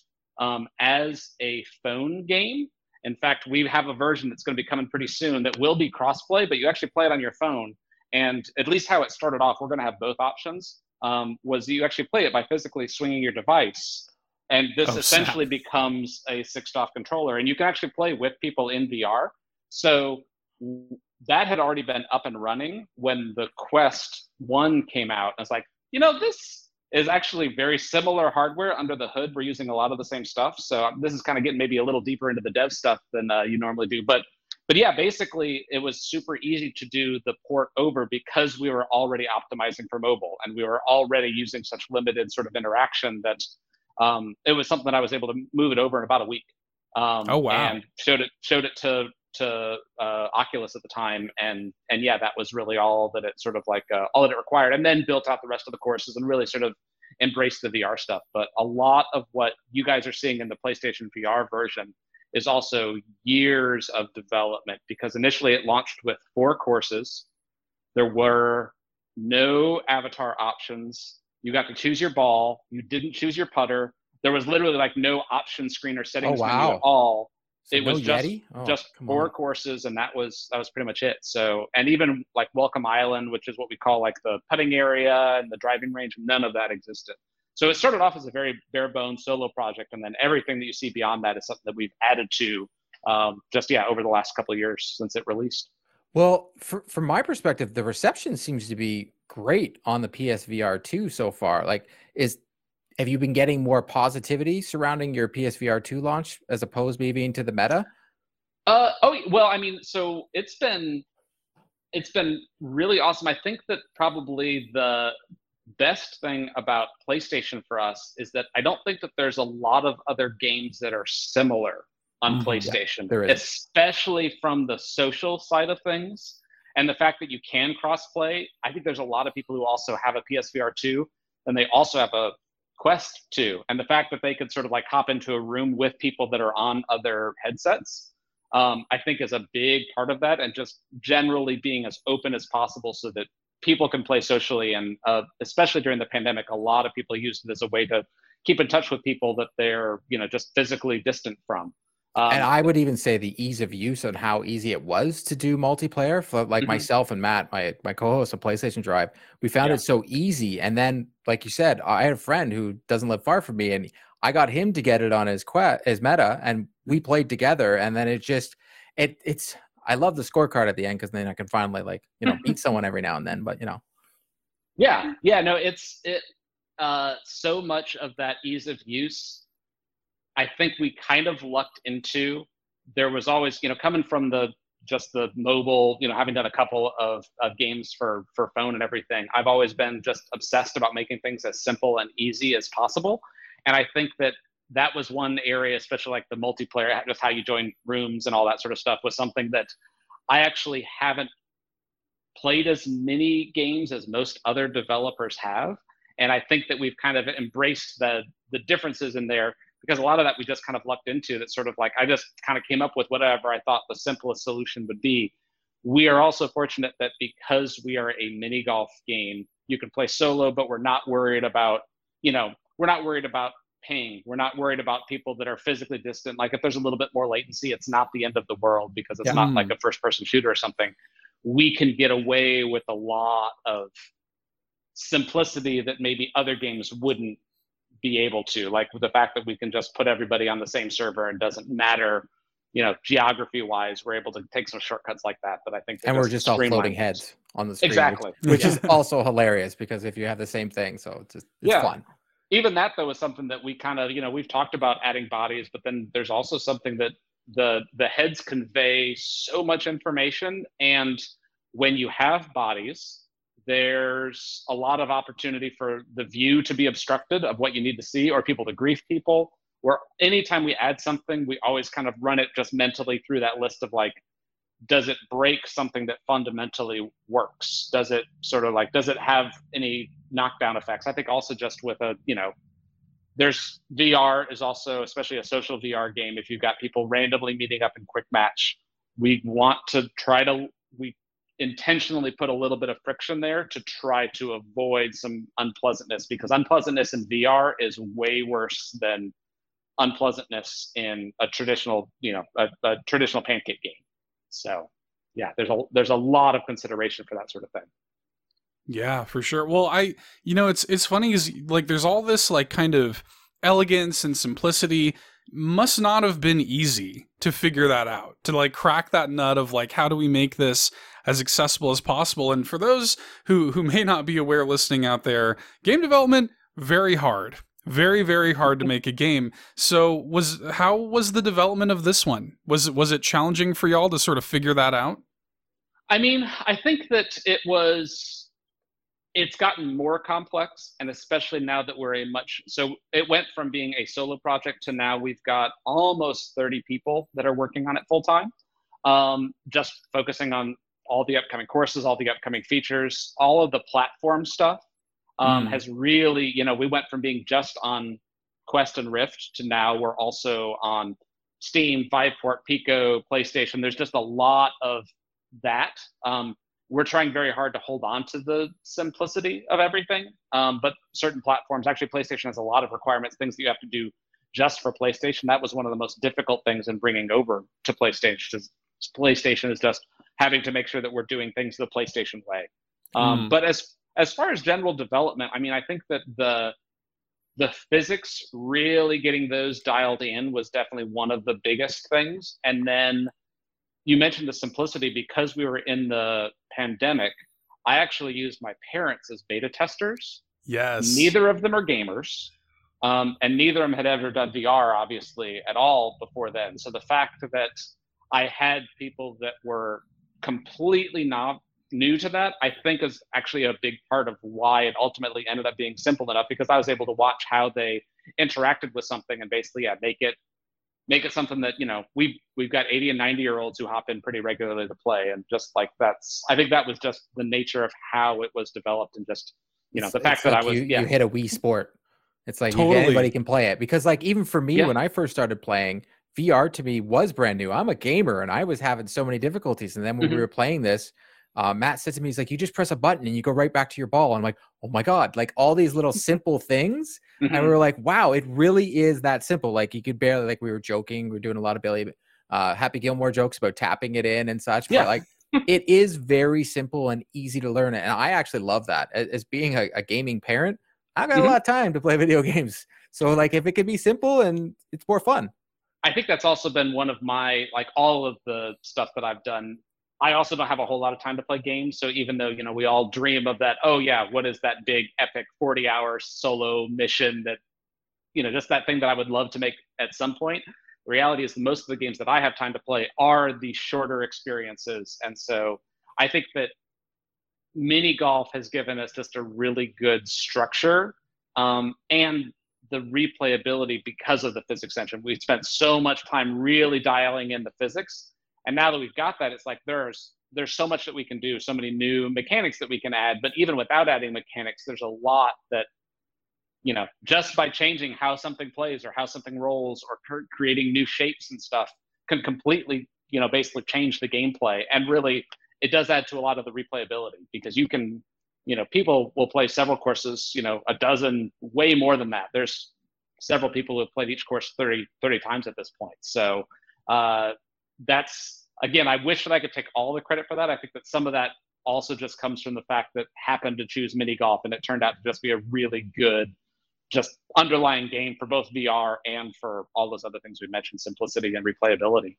um, as a phone game. In fact, we have a version that's going to be coming pretty soon that will be crossplay, but you actually play it on your phone. And at least how it started off, we're going to have both options. Um, was you actually play it by physically swinging your device, and this Oh, essentially snap. becomes a six-DoF controller, and you can actually play with people in VR. So that had already been up and running when the Quest One came out. I was like, you know, this is actually very similar hardware under the hood. We're using a lot of the same stuff. So this is kind of getting maybe a little deeper into the dev stuff than uh, you normally do. But but yeah, basically it was super easy to do the port over because we were already optimizing for mobile and we were already using such limited sort of interaction that um, it was something that I was able to move it over in about a week. Um, Oh, wow. And showed it showed it to to uh, Oculus at the time, and and yeah, that was really all that it sort of like uh, all that it required, and then built out the rest of the courses and really sort of embraced the VR stuff. But a lot of what you guys are seeing in the PlayStation VR version is also years of development because initially it launched with four courses. There were no avatar options. You got to choose your ball. You didn't choose your putter. There was literally like no option screen or settings Oh, wow. at all. So it no was just Oh, just four on. courses, and that was that was pretty much it. So, and even like Welcome Island, which is what we call like the putting area and the driving range, none of that existed. So it started off as a very bare bones solo project, and then everything that you see beyond that is something that we've added to um, just yeah over the last couple of years since it released. Well, for, from my perspective, the reception seems to be great on the PSVR 2 so far. Like, is have you been getting more positivity surrounding your PSVR 2 launch as opposed maybe into the meta? Uh, oh well, I mean, so it's been it's been really awesome. I think that probably the best thing about PlayStation for us is that I don't think that there's a lot of other games that are similar on Mhm. PlayStation, there is. especially from the social side of things. And the fact that you can crossplay, I think there's a lot of people who also have a PSVR 2 and they also have a Quest 2. And the fact that they could sort of like hop into a room with people that are on other headsets, um, I think is a big part of that. And just generally being as open as possible so that people can play socially. And uh, especially during the pandemic, a lot of people used it as a way to keep in touch with people that they're, you know, just physically distant from. Um, and I would even say the ease of use and how easy it was to do multiplayer for like Mhm. myself and Matt, my my co-host of PlayStation Drive. We found Yeah. it so easy. And then, like you said, I had a friend who doesn't live far from me, and I got him to get it on his quest, his meta, and we played together. And then it just, it it's. I love the scorecard at the end because then I can finally like you know beat (laughs) someone every now and then. But you know, Yeah, yeah, no, it's it. Uh, so much of that ease of use, I think we kind of lucked into. There was always, you know, coming from the just the mobile, you know, having done a couple of, of games for for phone and everything. I've always been just obsessed about making things as simple and easy as possible, and I think that that was one area, especially like the multiplayer, just how you join rooms and all that sort of stuff, was something that I actually haven't played as many games as most other developers have and i think that we've kind of embraced the the differences in there because a lot of that we just kind of lucked into that sort of like i just kind of came up with whatever i thought the simplest solution would be. We are also fortunate that because we are a mini golf game you can play solo but we're not worried about you know we're not worried about ping we're not worried about people that are physically distant. Like if there's a little bit more latency it's not the end of the world because it's Yeah. not like hmm. a first person shooter or something. We can get away with a lot of simplicity that maybe other games wouldn't be able to like the fact that we can just put everybody on the same server and doesn't matter you know geography wise we're able to take some shortcuts like that but i think and we're just all floating heads on the screen, which- exactly which, is also hilarious because if you have the same thing, so it's just it's Yeah. fun. even that though is something that we kind of you know we've talked about adding bodies but then there's also something that the the heads convey so much information and when you have bodies there's a lot of opportunity for the view to be obstructed of what you need to see or people to grief people. Where anytime we add something we always kind of run it just mentally through that list of like does it break something that fundamentally works? Does it sort of like does it have any knockdown effects? I think also just with a you know there's vr is also especially a social vr game if you've got people randomly meeting up in quick match we want to try to we intentionally put a little bit of friction there to try to avoid some unpleasantness because unpleasantness in vr is way worse than unpleasantness in a traditional you know a, a traditional pancake game so yeah there's a there's a lot of consideration for that sort of thing Yeah, for sure. Well, I you know, it's it's funny is like there's all this like kind of elegance and simplicity must not have been easy to figure that out. To like crack that nut of like how do we make this as accessible as possible? And for those who who may not be aware listening out there, game development very hard. Very very hard to make a game. So was how was the development of this one? Was was it challenging for y'all to sort of figure that out? I mean, I think that it was, it's gotten more complex, and especially now that we're a much, so it went from being a solo project to now we've got almost 30 people that are working on it full time, um, just focusing on all the upcoming courses, all the upcoming features, all of the platform stuff. um, Mm. has really, you know, we went from being just on Quest and Rift to now we're also on Steam, Viveport, Pico, PlayStation. There's just a lot of that. Um, we're trying very hard to hold on to the simplicity of everything. Um, but certain platforms, actually, PlayStation has a lot of requirements, things that you have to do just for PlayStation. That was one of the most difficult things in bringing over to PlayStation. Is PlayStation is just having to make sure that we're doing things the PlayStation way. Um, Mm. But as as far as general development, I mean, I think that the the physics really getting those dialed in was definitely one of the biggest things. And then you mentioned the simplicity because we were in the pandemic. I actually used my parents as beta testers. Yes. Neither of them are gamers. Um, and neither of them had ever done VR, obviously, at all before then. So the fact that I had people that were completely not new to that, I think is actually a big part of why it ultimately ended up being simple enough because I was able to watch how they interacted with something and basically yeah, make it make it something that, you know, we we've got 80 and 90 year olds who hop in pretty regularly to play. And just like that's I think that was just the nature of how it was developed and just you know, It's- the fact it's that like I was you, yeah. you hit a Wii Sport. It's like you- Totally. anybody can play it because, like, even for me, Yeah. when I first started playing, VR to me was brand new. I'm a gamer and I was having so many difficulties. And then when we Mhm. were playing this, uh, Matt said to me, "He's like, you just press a button and you go right back to your ball." I'm like, "Oh my god!" Like all these little (laughs) simple things, and Mhm. we were like, "Wow, it really is that simple." Like you could barely like we were joking, we are doing a lot of Billy, uh, Happy Gilmore jokes about tapping it in and such. Yeah. But like (laughs) it is very simple and easy to learn, and I actually love that. As, as being a, a gaming parent, I've got Mhm. a lot of time to play (laughs) video games. So like if it can be simple and it's more fun. I think that's also been one of my like all of the stuff that I've done. I also don't have a whole lot of time to play games, so even though you know we all dream of that, oh yeah, what is that big epic forty-hour solo mission that you know just that thing that I would love to make at some point. The reality is most of the games that I have time to play are the shorter experiences, and so I think that mini golf has given us just a really good structure um, and the replayability because of the physics engine. We've spent so much time really dialing in the physics, and now that we've got that, it's like there's there's so much that we can do, so many new mechanics that we can add. But even without adding mechanics, there's a lot that you know just by changing how something plays or how something rolls or creating new shapes and stuff can completely you know basically change the gameplay and really it does add to a lot of the replayability because you can you know people will play several courses you know a dozen way more than that. There's several people who have played each course 30 30 times at this point. So uh, that's again i wish that i could take all the credit for that. I think that some of that also just comes from the fact that happened to choose mini golf and it turned out to just be a really good just underlying game for both vr and for all those other things we mentioned simplicity and replayability.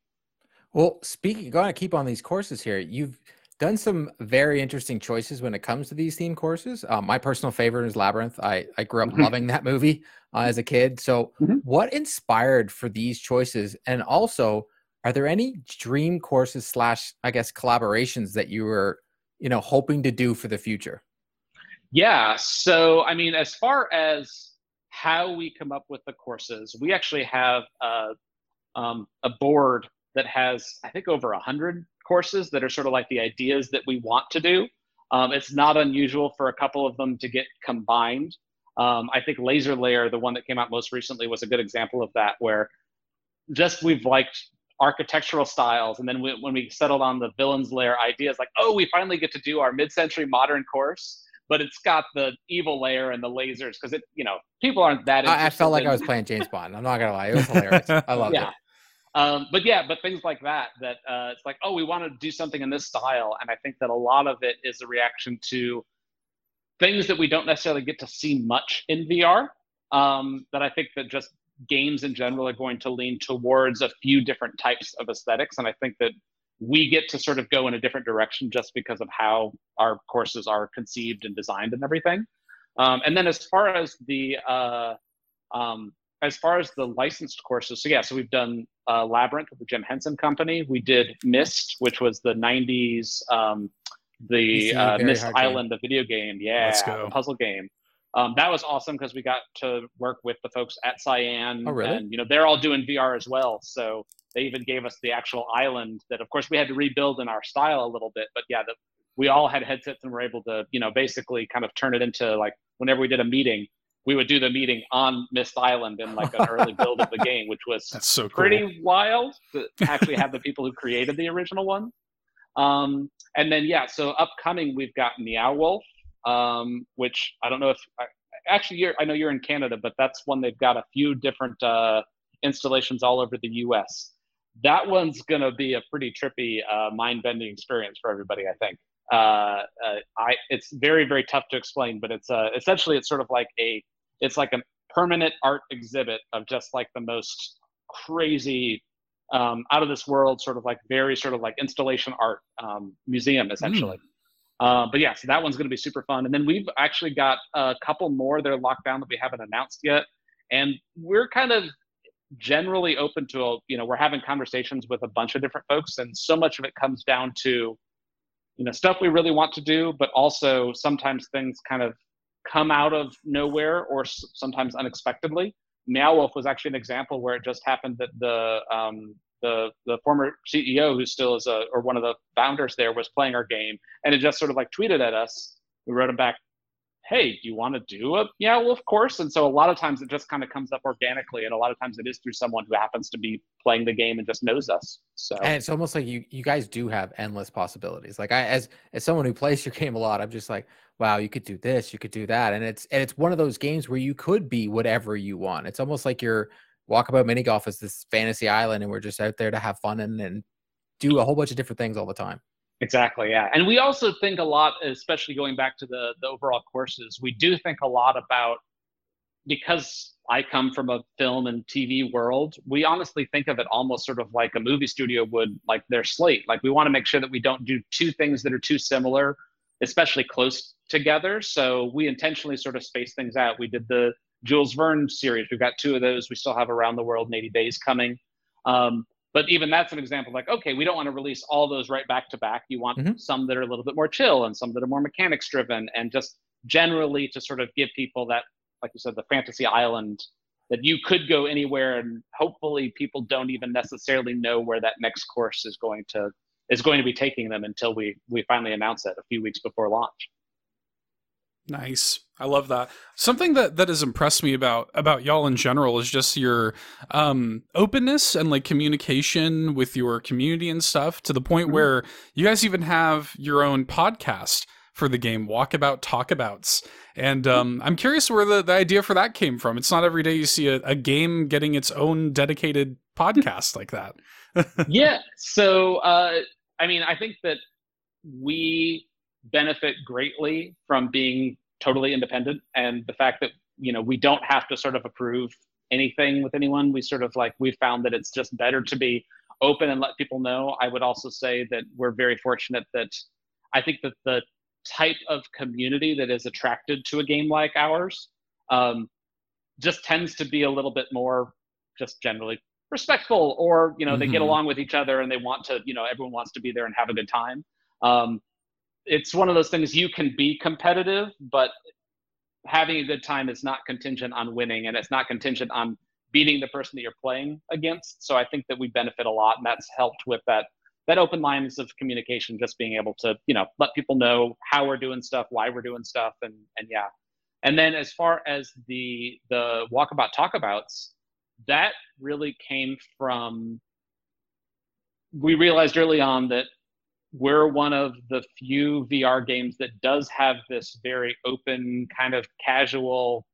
Well, speaking, going to keep on these courses here. You've done some very interesting choices when it comes to these theme courses. Um, my personal favorite is Labyrinth. I, I grew up Mhm. loving that movie uh, as a kid. So, Mhm. what inspired for these choices? And also, are there any dream courses slash, I guess, collaborations that you were, you know, hoping to do for the future? Yeah. So, I mean, as far as how we come up with the courses, we actually have a, um, a board that has, I think, over a hundred courses that are sort of like the ideas that we want to do. Um, it's not unusual for a couple of them to get combined. Um, I think Laser Lair, the one that came out most recently, was a good example of that, where just we've liked architectural styles, and then we, when we settled on the villains layer ideas, like, oh, we finally get to do our mid-century modern course but it's got the evil layer and the lasers because it, you know, people aren't that. I, I felt like in- I was playing James Bond. I'm not gonna lie, it was hilarious. I (laughs) loved yeah. it. Um, but yeah, but things like that, that uh, it's like, oh, we want to do something in this style. And I think that a lot of it is a reaction to things that we don't necessarily get to see much in VR. Um, that I think that just games in general are going to lean towards a few different types of aesthetics. And I think that we get to sort of go in a different direction just because of how our courses are conceived and designed and everything. Um, and then as far as the uh, um, as far as the licensed courses, so yeah, so we've done uh, Labyrinth with the Jim Henson Company. We did Myst, which was the '90s, um, the uh, Myst hard game. Island, the video game. Yeah, puzzle game. Um, that was awesome because we got to work with the folks at Cyan, Oh, really? and you know they're all doing VR as well. So they even gave us the actual island that, of course, we had to rebuild in our style a little bit. But yeah, the, we all had headsets and were able to, you know, basically kind of turn it into like whenever we did a meeting, we would do the meeting on Myst Island in like an early build of the (laughs) game, which was That's so cool. pretty wild to actually have the people who created the original one. Um, and then yeah, so upcoming we've got Meow Wolf, um, which I don't know if actually you're I know you're in Canada, but that's one they've got a few different uh, installations all over the U.S. That one's gonna be a pretty trippy, uh, mind-bending experience for everybody. I think. Uh, uh, I it's very very tough to explain, but it's uh, essentially it's sort of like a it's like a permanent art exhibit of just like the most crazy um, out of this world sort of like very sort of like installation art um, museum essentially. Mm. uh, but yeah so that one's going to be super fun. And then we've actually got a couple more that are locked down that we haven't announced yet. And we're kind of generally open to a, you know we're having conversations with a bunch of different folks and so much of it comes down to you know stuff we really want to do but also sometimes things kind of come out of nowhere or sometimes unexpectedly. Meow Wolf was actually an example where it just happened that the um, the the former CEO, who still is a or one of the founders there, was playing our game, and it just sort of like tweeted at us. We wrote him back, "Hey, do you want to do a Meow Wolf course?" And so a lot of times it just kind of comes up organically, and a lot of times it is through someone who happens to be playing the game and just knows us. So and it's almost like you you guys do have endless possibilities. Like I as as someone who plays your game a lot, I'm just like, wow, you could do this, you could do that. And it's and it's one of those games where you could be whatever you want. It's almost like your walkabout mini golf is this fantasy island and we're just out there to have fun and, and do a whole bunch of different things all the time. Exactly, yeah. And we also think a lot, especially going back to the the overall courses, we do think a lot about because I come from a film and TV world, we honestly think of it almost sort of like a movie studio would like their slate. Like we want to make sure that we don't do two things that are too similar, especially close together. So we intentionally sort of space things out. We did the Jules Verne series. We've got two of those. We still have Around the World in 80 Days coming. Um, but even that's an example like, okay, we don't want to release all those right back to back. You want mm-hmm. some that are a little bit more chill and some that are more mechanics driven and just generally to sort of give people that, like you said, the fantasy island that you could go anywhere and hopefully people don't even necessarily know where that next course is going to is going to be taking them until we we finally announce it a few weeks before launch. Nice. I love that. Something that that has impressed me about about y'all in general is just your um openness and like communication with your community and stuff to the point mm-hmm. where you guys even have your own podcast for the game walkabout talkabouts and mm-hmm. um, i'm curious where the, the idea for that came from it's not every day you see a, a game getting its own dedicated podcast like that (laughs) yeah so uh, i mean i think that we benefit greatly from being totally independent and the fact that you know we don't have to sort of approve anything with anyone we sort of like we found that it's just better to be open and let people know i would also say that we're very fortunate that i think that the type of community that is attracted to a game like ours um, just tends to be a little bit more just generally respectful or you know mm-hmm. they get mm-hmm. along with each other and they want to you know everyone wants to be there and have a good time um, it's one of those things you can be competitive, but having a good time is not contingent on winning and it's not contingent on beating the person that you're playing against. So I think that we benefit a lot and that's helped with that that open lines of communication, just being able to, you know, let people know how we're doing stuff, why we're doing stuff, and and yeah. And then as far as the the walkabout talkabouts, that really came from we realized early on that we're one of the few VR games that does have this very open, kind of casual,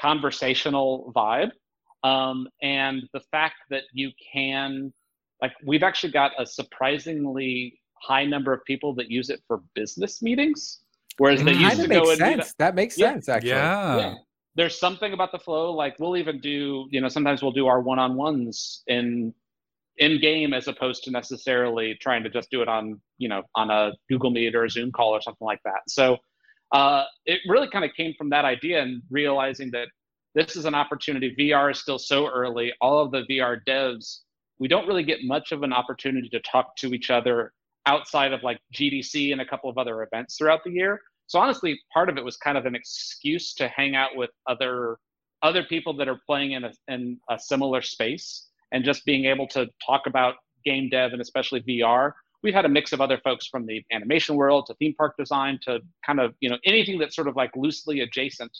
conversational vibe. Um, and the fact that you can, like, we've actually got a surprisingly high number of people that use it for business meetings, whereas they used to go and sense. That. that makes yeah. sense, actually. Yeah. yeah. There's something about the flow. Like, we'll even do, you know, sometimes we'll do our one on ones in in game as opposed to necessarily trying to just do it on you know on a google meet or a zoom call or something like that. So uh, it really kind of came from that idea and realizing that this is an opportunity. Vr is still so early. All of the vr devs we don't really get much of an opportunity to talk to each other outside of like gdc and a couple of other events throughout the year. So honestly part of it was kind of an excuse to hang out with other other people that are playing in a, in a similar space and just being able to talk about game dev and especially VR we've had a mix of other folks from the animation world to theme park design to kind of you know anything that's sort of like loosely adjacent.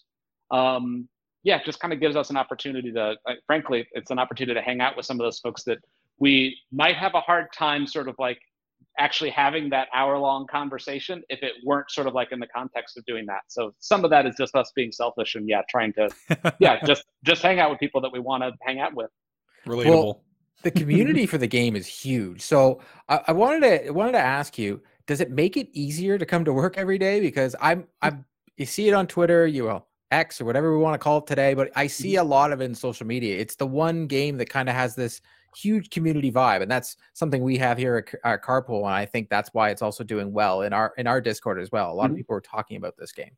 Um, yeah, just kind of gives us an opportunity to, uh, frankly, it's an opportunity to hang out with some of those folks that we might have a hard time sort of like actually having that hour long conversation if it weren't sort of like in the context of doing that. So some of that is just us being selfish and yeah, trying to yeah, (laughs) just just hang out with people that we want to hang out with. Relatable. Well, the community for the game is huge. So I, I wanted to wanted to ask you, does it make it easier to come to work every day? Because I'm I'm you see it on Twitter, you will X or whatever we want to call it today, but I see a lot of it in social media. It's the one game that kind of has this huge community vibe, and that's something we have here at, at Carpool, and I think that's why it's also doing well in our in our Discord as well. A lot mm-hmm. of people are talking about this game.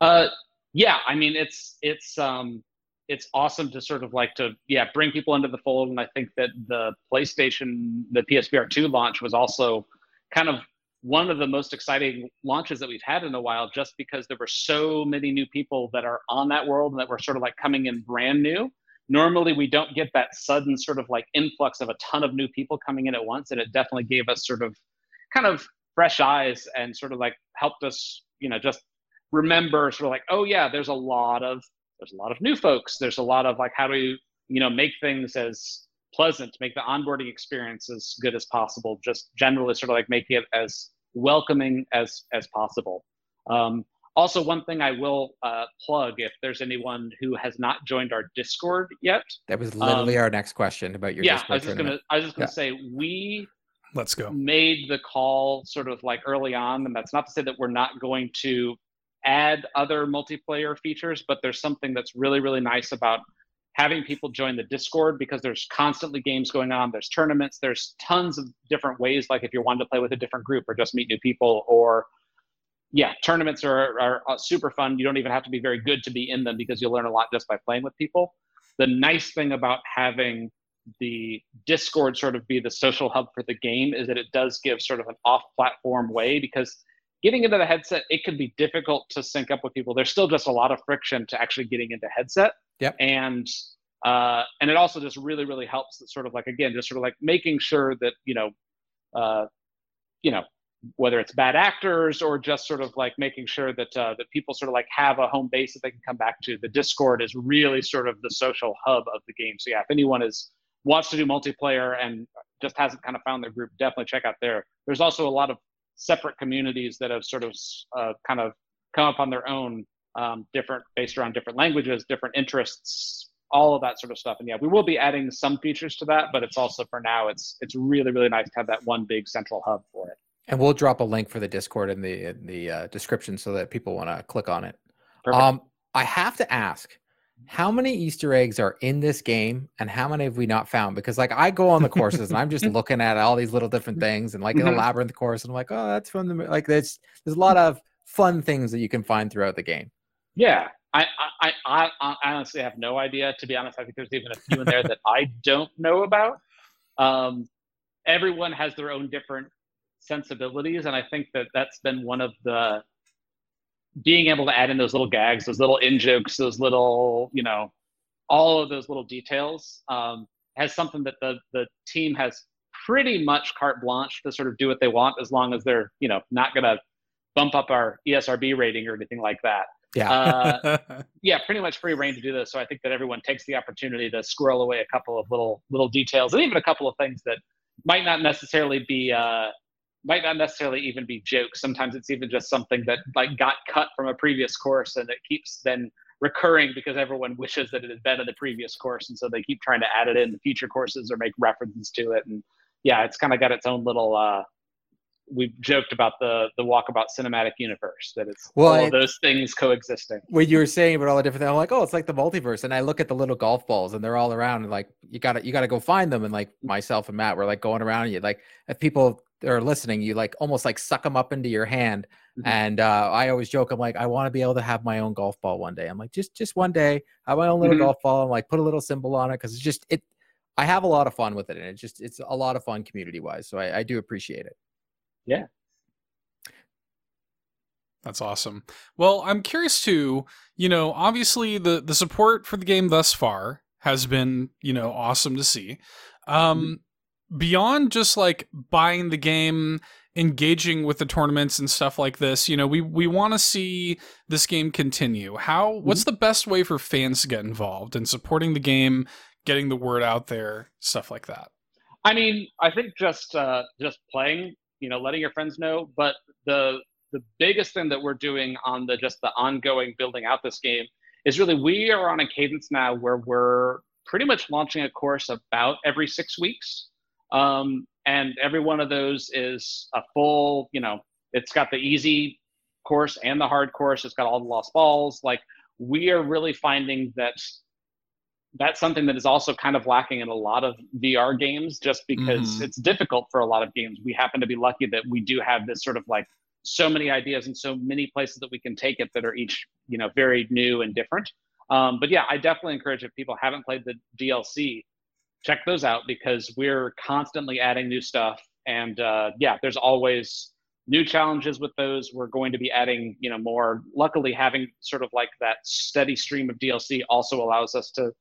Uh, yeah, I mean it's it's um it's awesome to sort of like to yeah bring people into the fold, and I think that the PlayStation the PSVR two launch was also kind of one of the most exciting launches that we've had in a while just because there were so many new people that are on that world and that were sort of like coming in brand new. Normally we don't get that sudden sort of like influx of a ton of new people coming in at once and it definitely gave us sort of kind of fresh eyes and sort of like helped us you know just remember sort of like oh yeah there's a lot of there's a lot of new folks there's a lot of like how do you you know make things as pleasant make the onboarding experience as good as possible just generally sort of like make it as welcoming as as possible um, also, one thing I will uh, plug if there's anyone who has not joined our Discord yet. That was literally um, our next question about your. Yeah, Discord I was just gonna. I was just gonna yeah. say we. Let's go. Made the call sort of like early on, and that's not to say that we're not going to add other multiplayer features, but there's something that's really really nice about having people join the Discord because there's constantly games going on. There's tournaments. There's tons of different ways. Like if you wanted to play with a different group or just meet new people or yeah, tournaments are, are, super fun. You don't even have to be very good to be in them because you'll learn a lot just by playing with people. The nice thing about having the Discord sort of be the social hub for the game is that it does give sort of an off platform way because getting into the headset, it can be difficult to sync up with people. There's still just a lot of friction to actually getting into headset. Yep. And uh, and it also just really, really helps that sort of like again, just sort of like making sure that, you know, uh, you know, whether it's bad actors or just sort of like making sure that uh, that people sort of like have a home base that they can come back to. The Discord is really sort of the social hub of the game. So yeah, if anyone is wants to do multiplayer and just hasn't kind of found their group, definitely check out there. There's also a lot of separate communities that have sort of uh, kind of come up on their own, um, different based around different languages, different interests, all of that sort of stuff. And yeah, we will be adding some features to that, but it's also for now, it's it's really really nice to have that one big central hub for it. And we'll drop a link for the Discord in the in the uh, description so that people want to click on it. Perfect. Um, I have to ask, how many Easter eggs are in this game, and how many have we not found? Because like I go on the courses and I'm just (laughs) looking at all these little different things, and like in the mm-hmm. labyrinth course, and I'm like, oh, that's from the like there's there's a lot of fun things that you can find throughout the game. Yeah, I, I, I, I honestly have no idea. To be honest, I think there's even a few in there that I don't know about. Um, everyone has their own different sensibilities and i think that that's been one of the being able to add in those little gags those little in jokes those little you know all of those little details um, has something that the the team has pretty much carte blanche to sort of do what they want as long as they're you know not going to bump up our esrb rating or anything like that. Yeah. Uh, (laughs) yeah pretty much free reign to do this. So i think that everyone takes the opportunity to squirrel away a couple of little little details and even a couple of things that might not necessarily be uh, might not necessarily even be jokes. Sometimes it's even just something that like got cut from a previous course and it keeps then recurring because everyone wishes that it had been in the previous course and so they keep trying to add it in the future courses or make references to it and yeah it's kind of got its own little uh we've joked about the the walkabout cinematic universe that it's well, all those things coexisting. What you were saying about all the different things, I'm like, oh, it's like the multiverse. And I look at the little golf balls and they're all around and like you gotta you gotta go find them. And like myself and Matt were like going around and you like if people are listening, you like almost like suck them up into your hand. Mm-hmm. And uh, I always joke, I'm like, I want to be able to have my own golf ball one day. I'm like, just just one day, have my own little mm-hmm. golf ball and like put a little symbol on it because it's just it. I have a lot of fun with it, and it's just it's a lot of fun community wise. So I, I do appreciate it. Yeah. That's awesome. Well, I'm curious too, you know, obviously the the support for the game thus far has been, you know, awesome to see. Um mm-hmm beyond just like buying the game engaging with the tournaments and stuff like this you know we we want to see this game continue how what's the best way for fans to get involved in supporting the game getting the word out there stuff like that I mean, I think just uh, just playing, you know, letting your friends know. But the the biggest thing that we're doing on the just the ongoing building out this game is really we are on a cadence now where we're pretty much launching a course about every six weeks, um, and every one of those is a full, you know, it's got the easy course and the hard course. It's got all the lost balls. Like we are really finding that that's something that is also kind of lacking in a lot of VR games just because mm-hmm. it's difficult for a lot of games. We happen to be lucky that we do have this sort of like so many ideas and so many places that we can take it that are each, you know, very new and different. Um, but yeah, I definitely encourage if people haven't played the DLC, check those out because we're constantly adding new stuff. And uh, yeah, there's always new challenges with those. We're going to be adding, you know, more. Luckily, having sort of like that steady stream of DLC also allows us to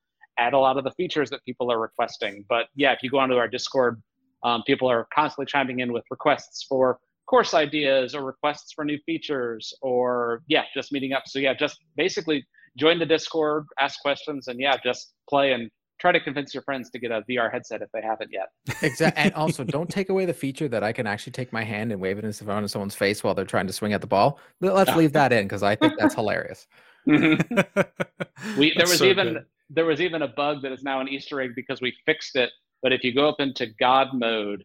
add a lot of the features that people are requesting. But yeah, if you go onto our Discord, um, people are constantly chiming in with requests for course ideas or requests for new features or yeah, just meeting up. So yeah, just basically join the Discord, ask questions, and yeah, just play and try to convince your friends to get a VR headset if they haven't yet. (laughs) Exactly. And (laughs) also, don't take away the feature that I can actually take my hand and wave it in front of someone's face while they're trying to swing at the ball. Let's leave that in because I think that's (laughs) hilarious. Mm-hmm. we there was so even good there was even a bug that is now an Easter egg because we fixed it. But if you go up into God mode,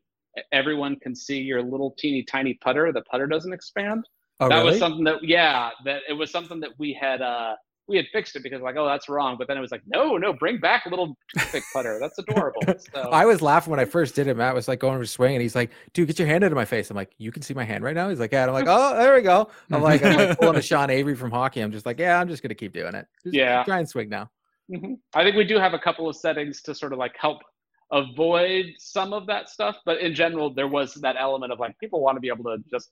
everyone can see your little teeny tiny putter. The putter doesn't expand. Oh, that really? was something that yeah, that it was something that we had uh we had fixed it because like oh that's wrong, but then it was like no no bring back a little toothpick putter. That's adorable. (laughs) So. I was laughing when I first did it. Matt was like going to swing and he's like, dude, get your hand out of my face. I'm like, you can see my hand right now. He's like, yeah. And I'm like, oh, there we go. I'm like, I'm like (laughs) pulling a Sean Avery from hockey. I'm just like, yeah, I'm just gonna keep doing it. Just yeah, try and swing now. Mm-hmm. I think we do have a couple of settings to sort of like help avoid some of that stuff, but in general, there was that element of like people want to be able to just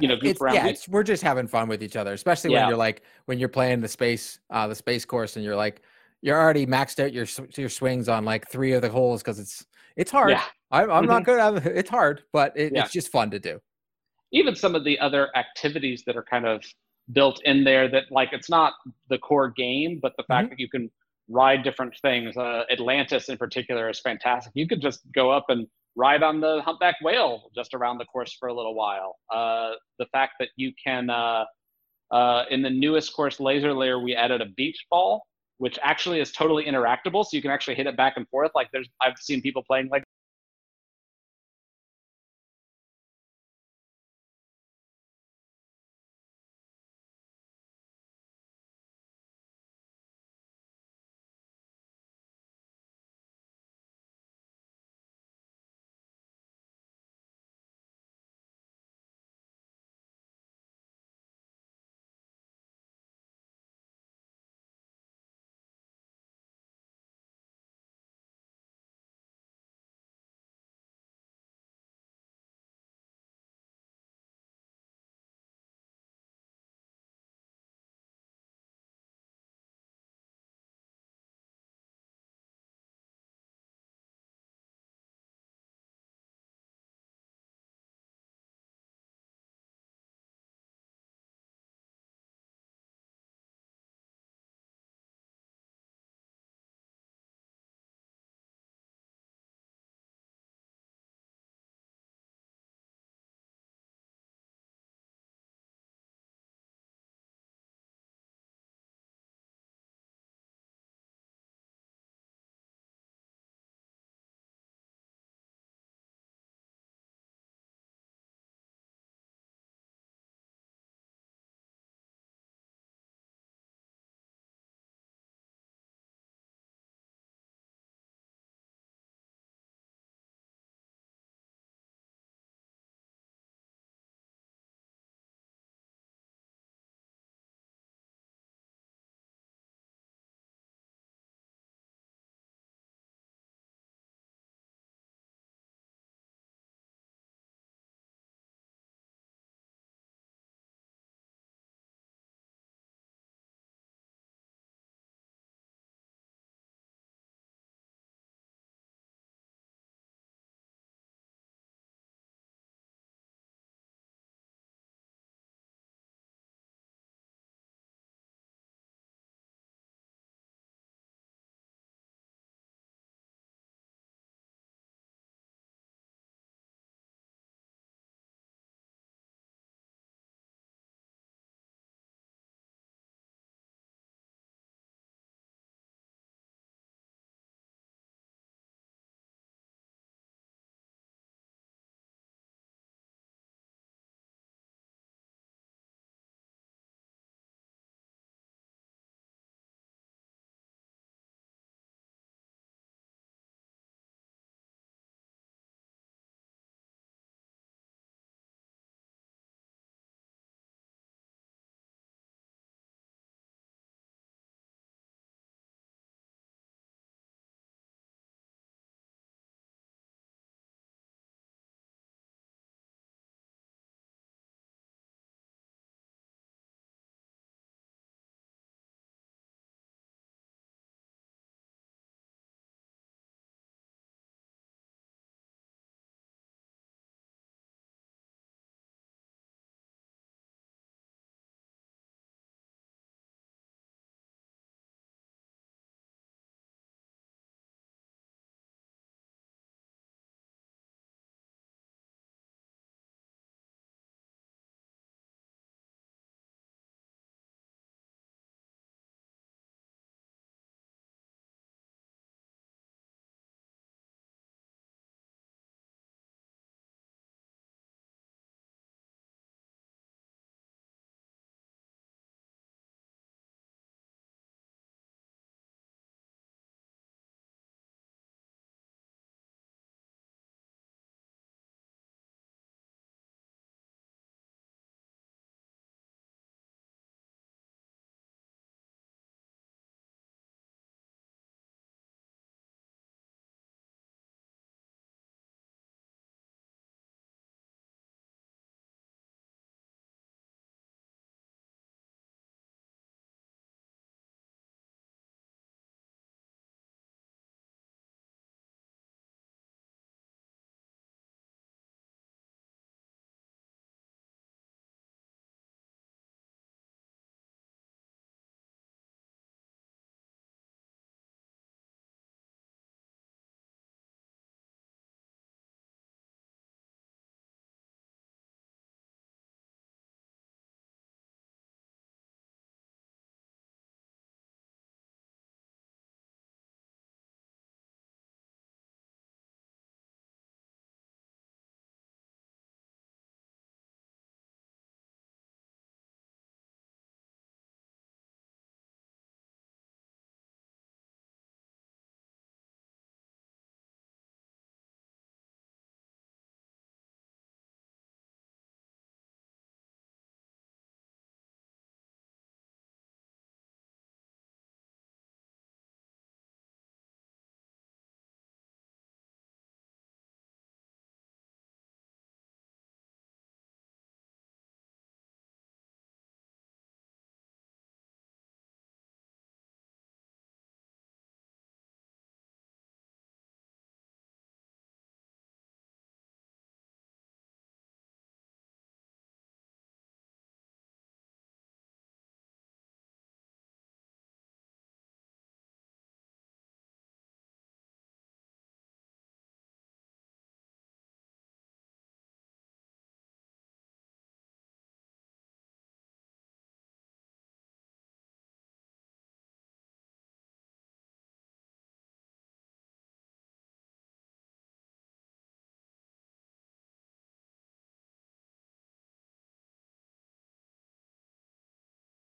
you know goof it's, around. Yeah, it's, we're just having fun with each other, especially yeah. when you're like when you're playing the space uh the space course and you're like you're already maxed out your your swings on like three of the holes because it's it's hard. Yeah. I'm, I'm mm-hmm. not good. I'm, it's hard, but it, yeah. it's just fun to do. Even some of the other activities that are kind of built in there that like it's not the core game, but the fact mm-hmm. that you can ride different things. Uh, Atlantis in particular is fantastic. You could just go up and ride on the humpback whale just around the course for a little while. Uh, the fact that you can uh, uh in the newest course laser lair we added a beach ball which actually is totally interactable so you can actually hit it back and forth like there's i've seen people playing like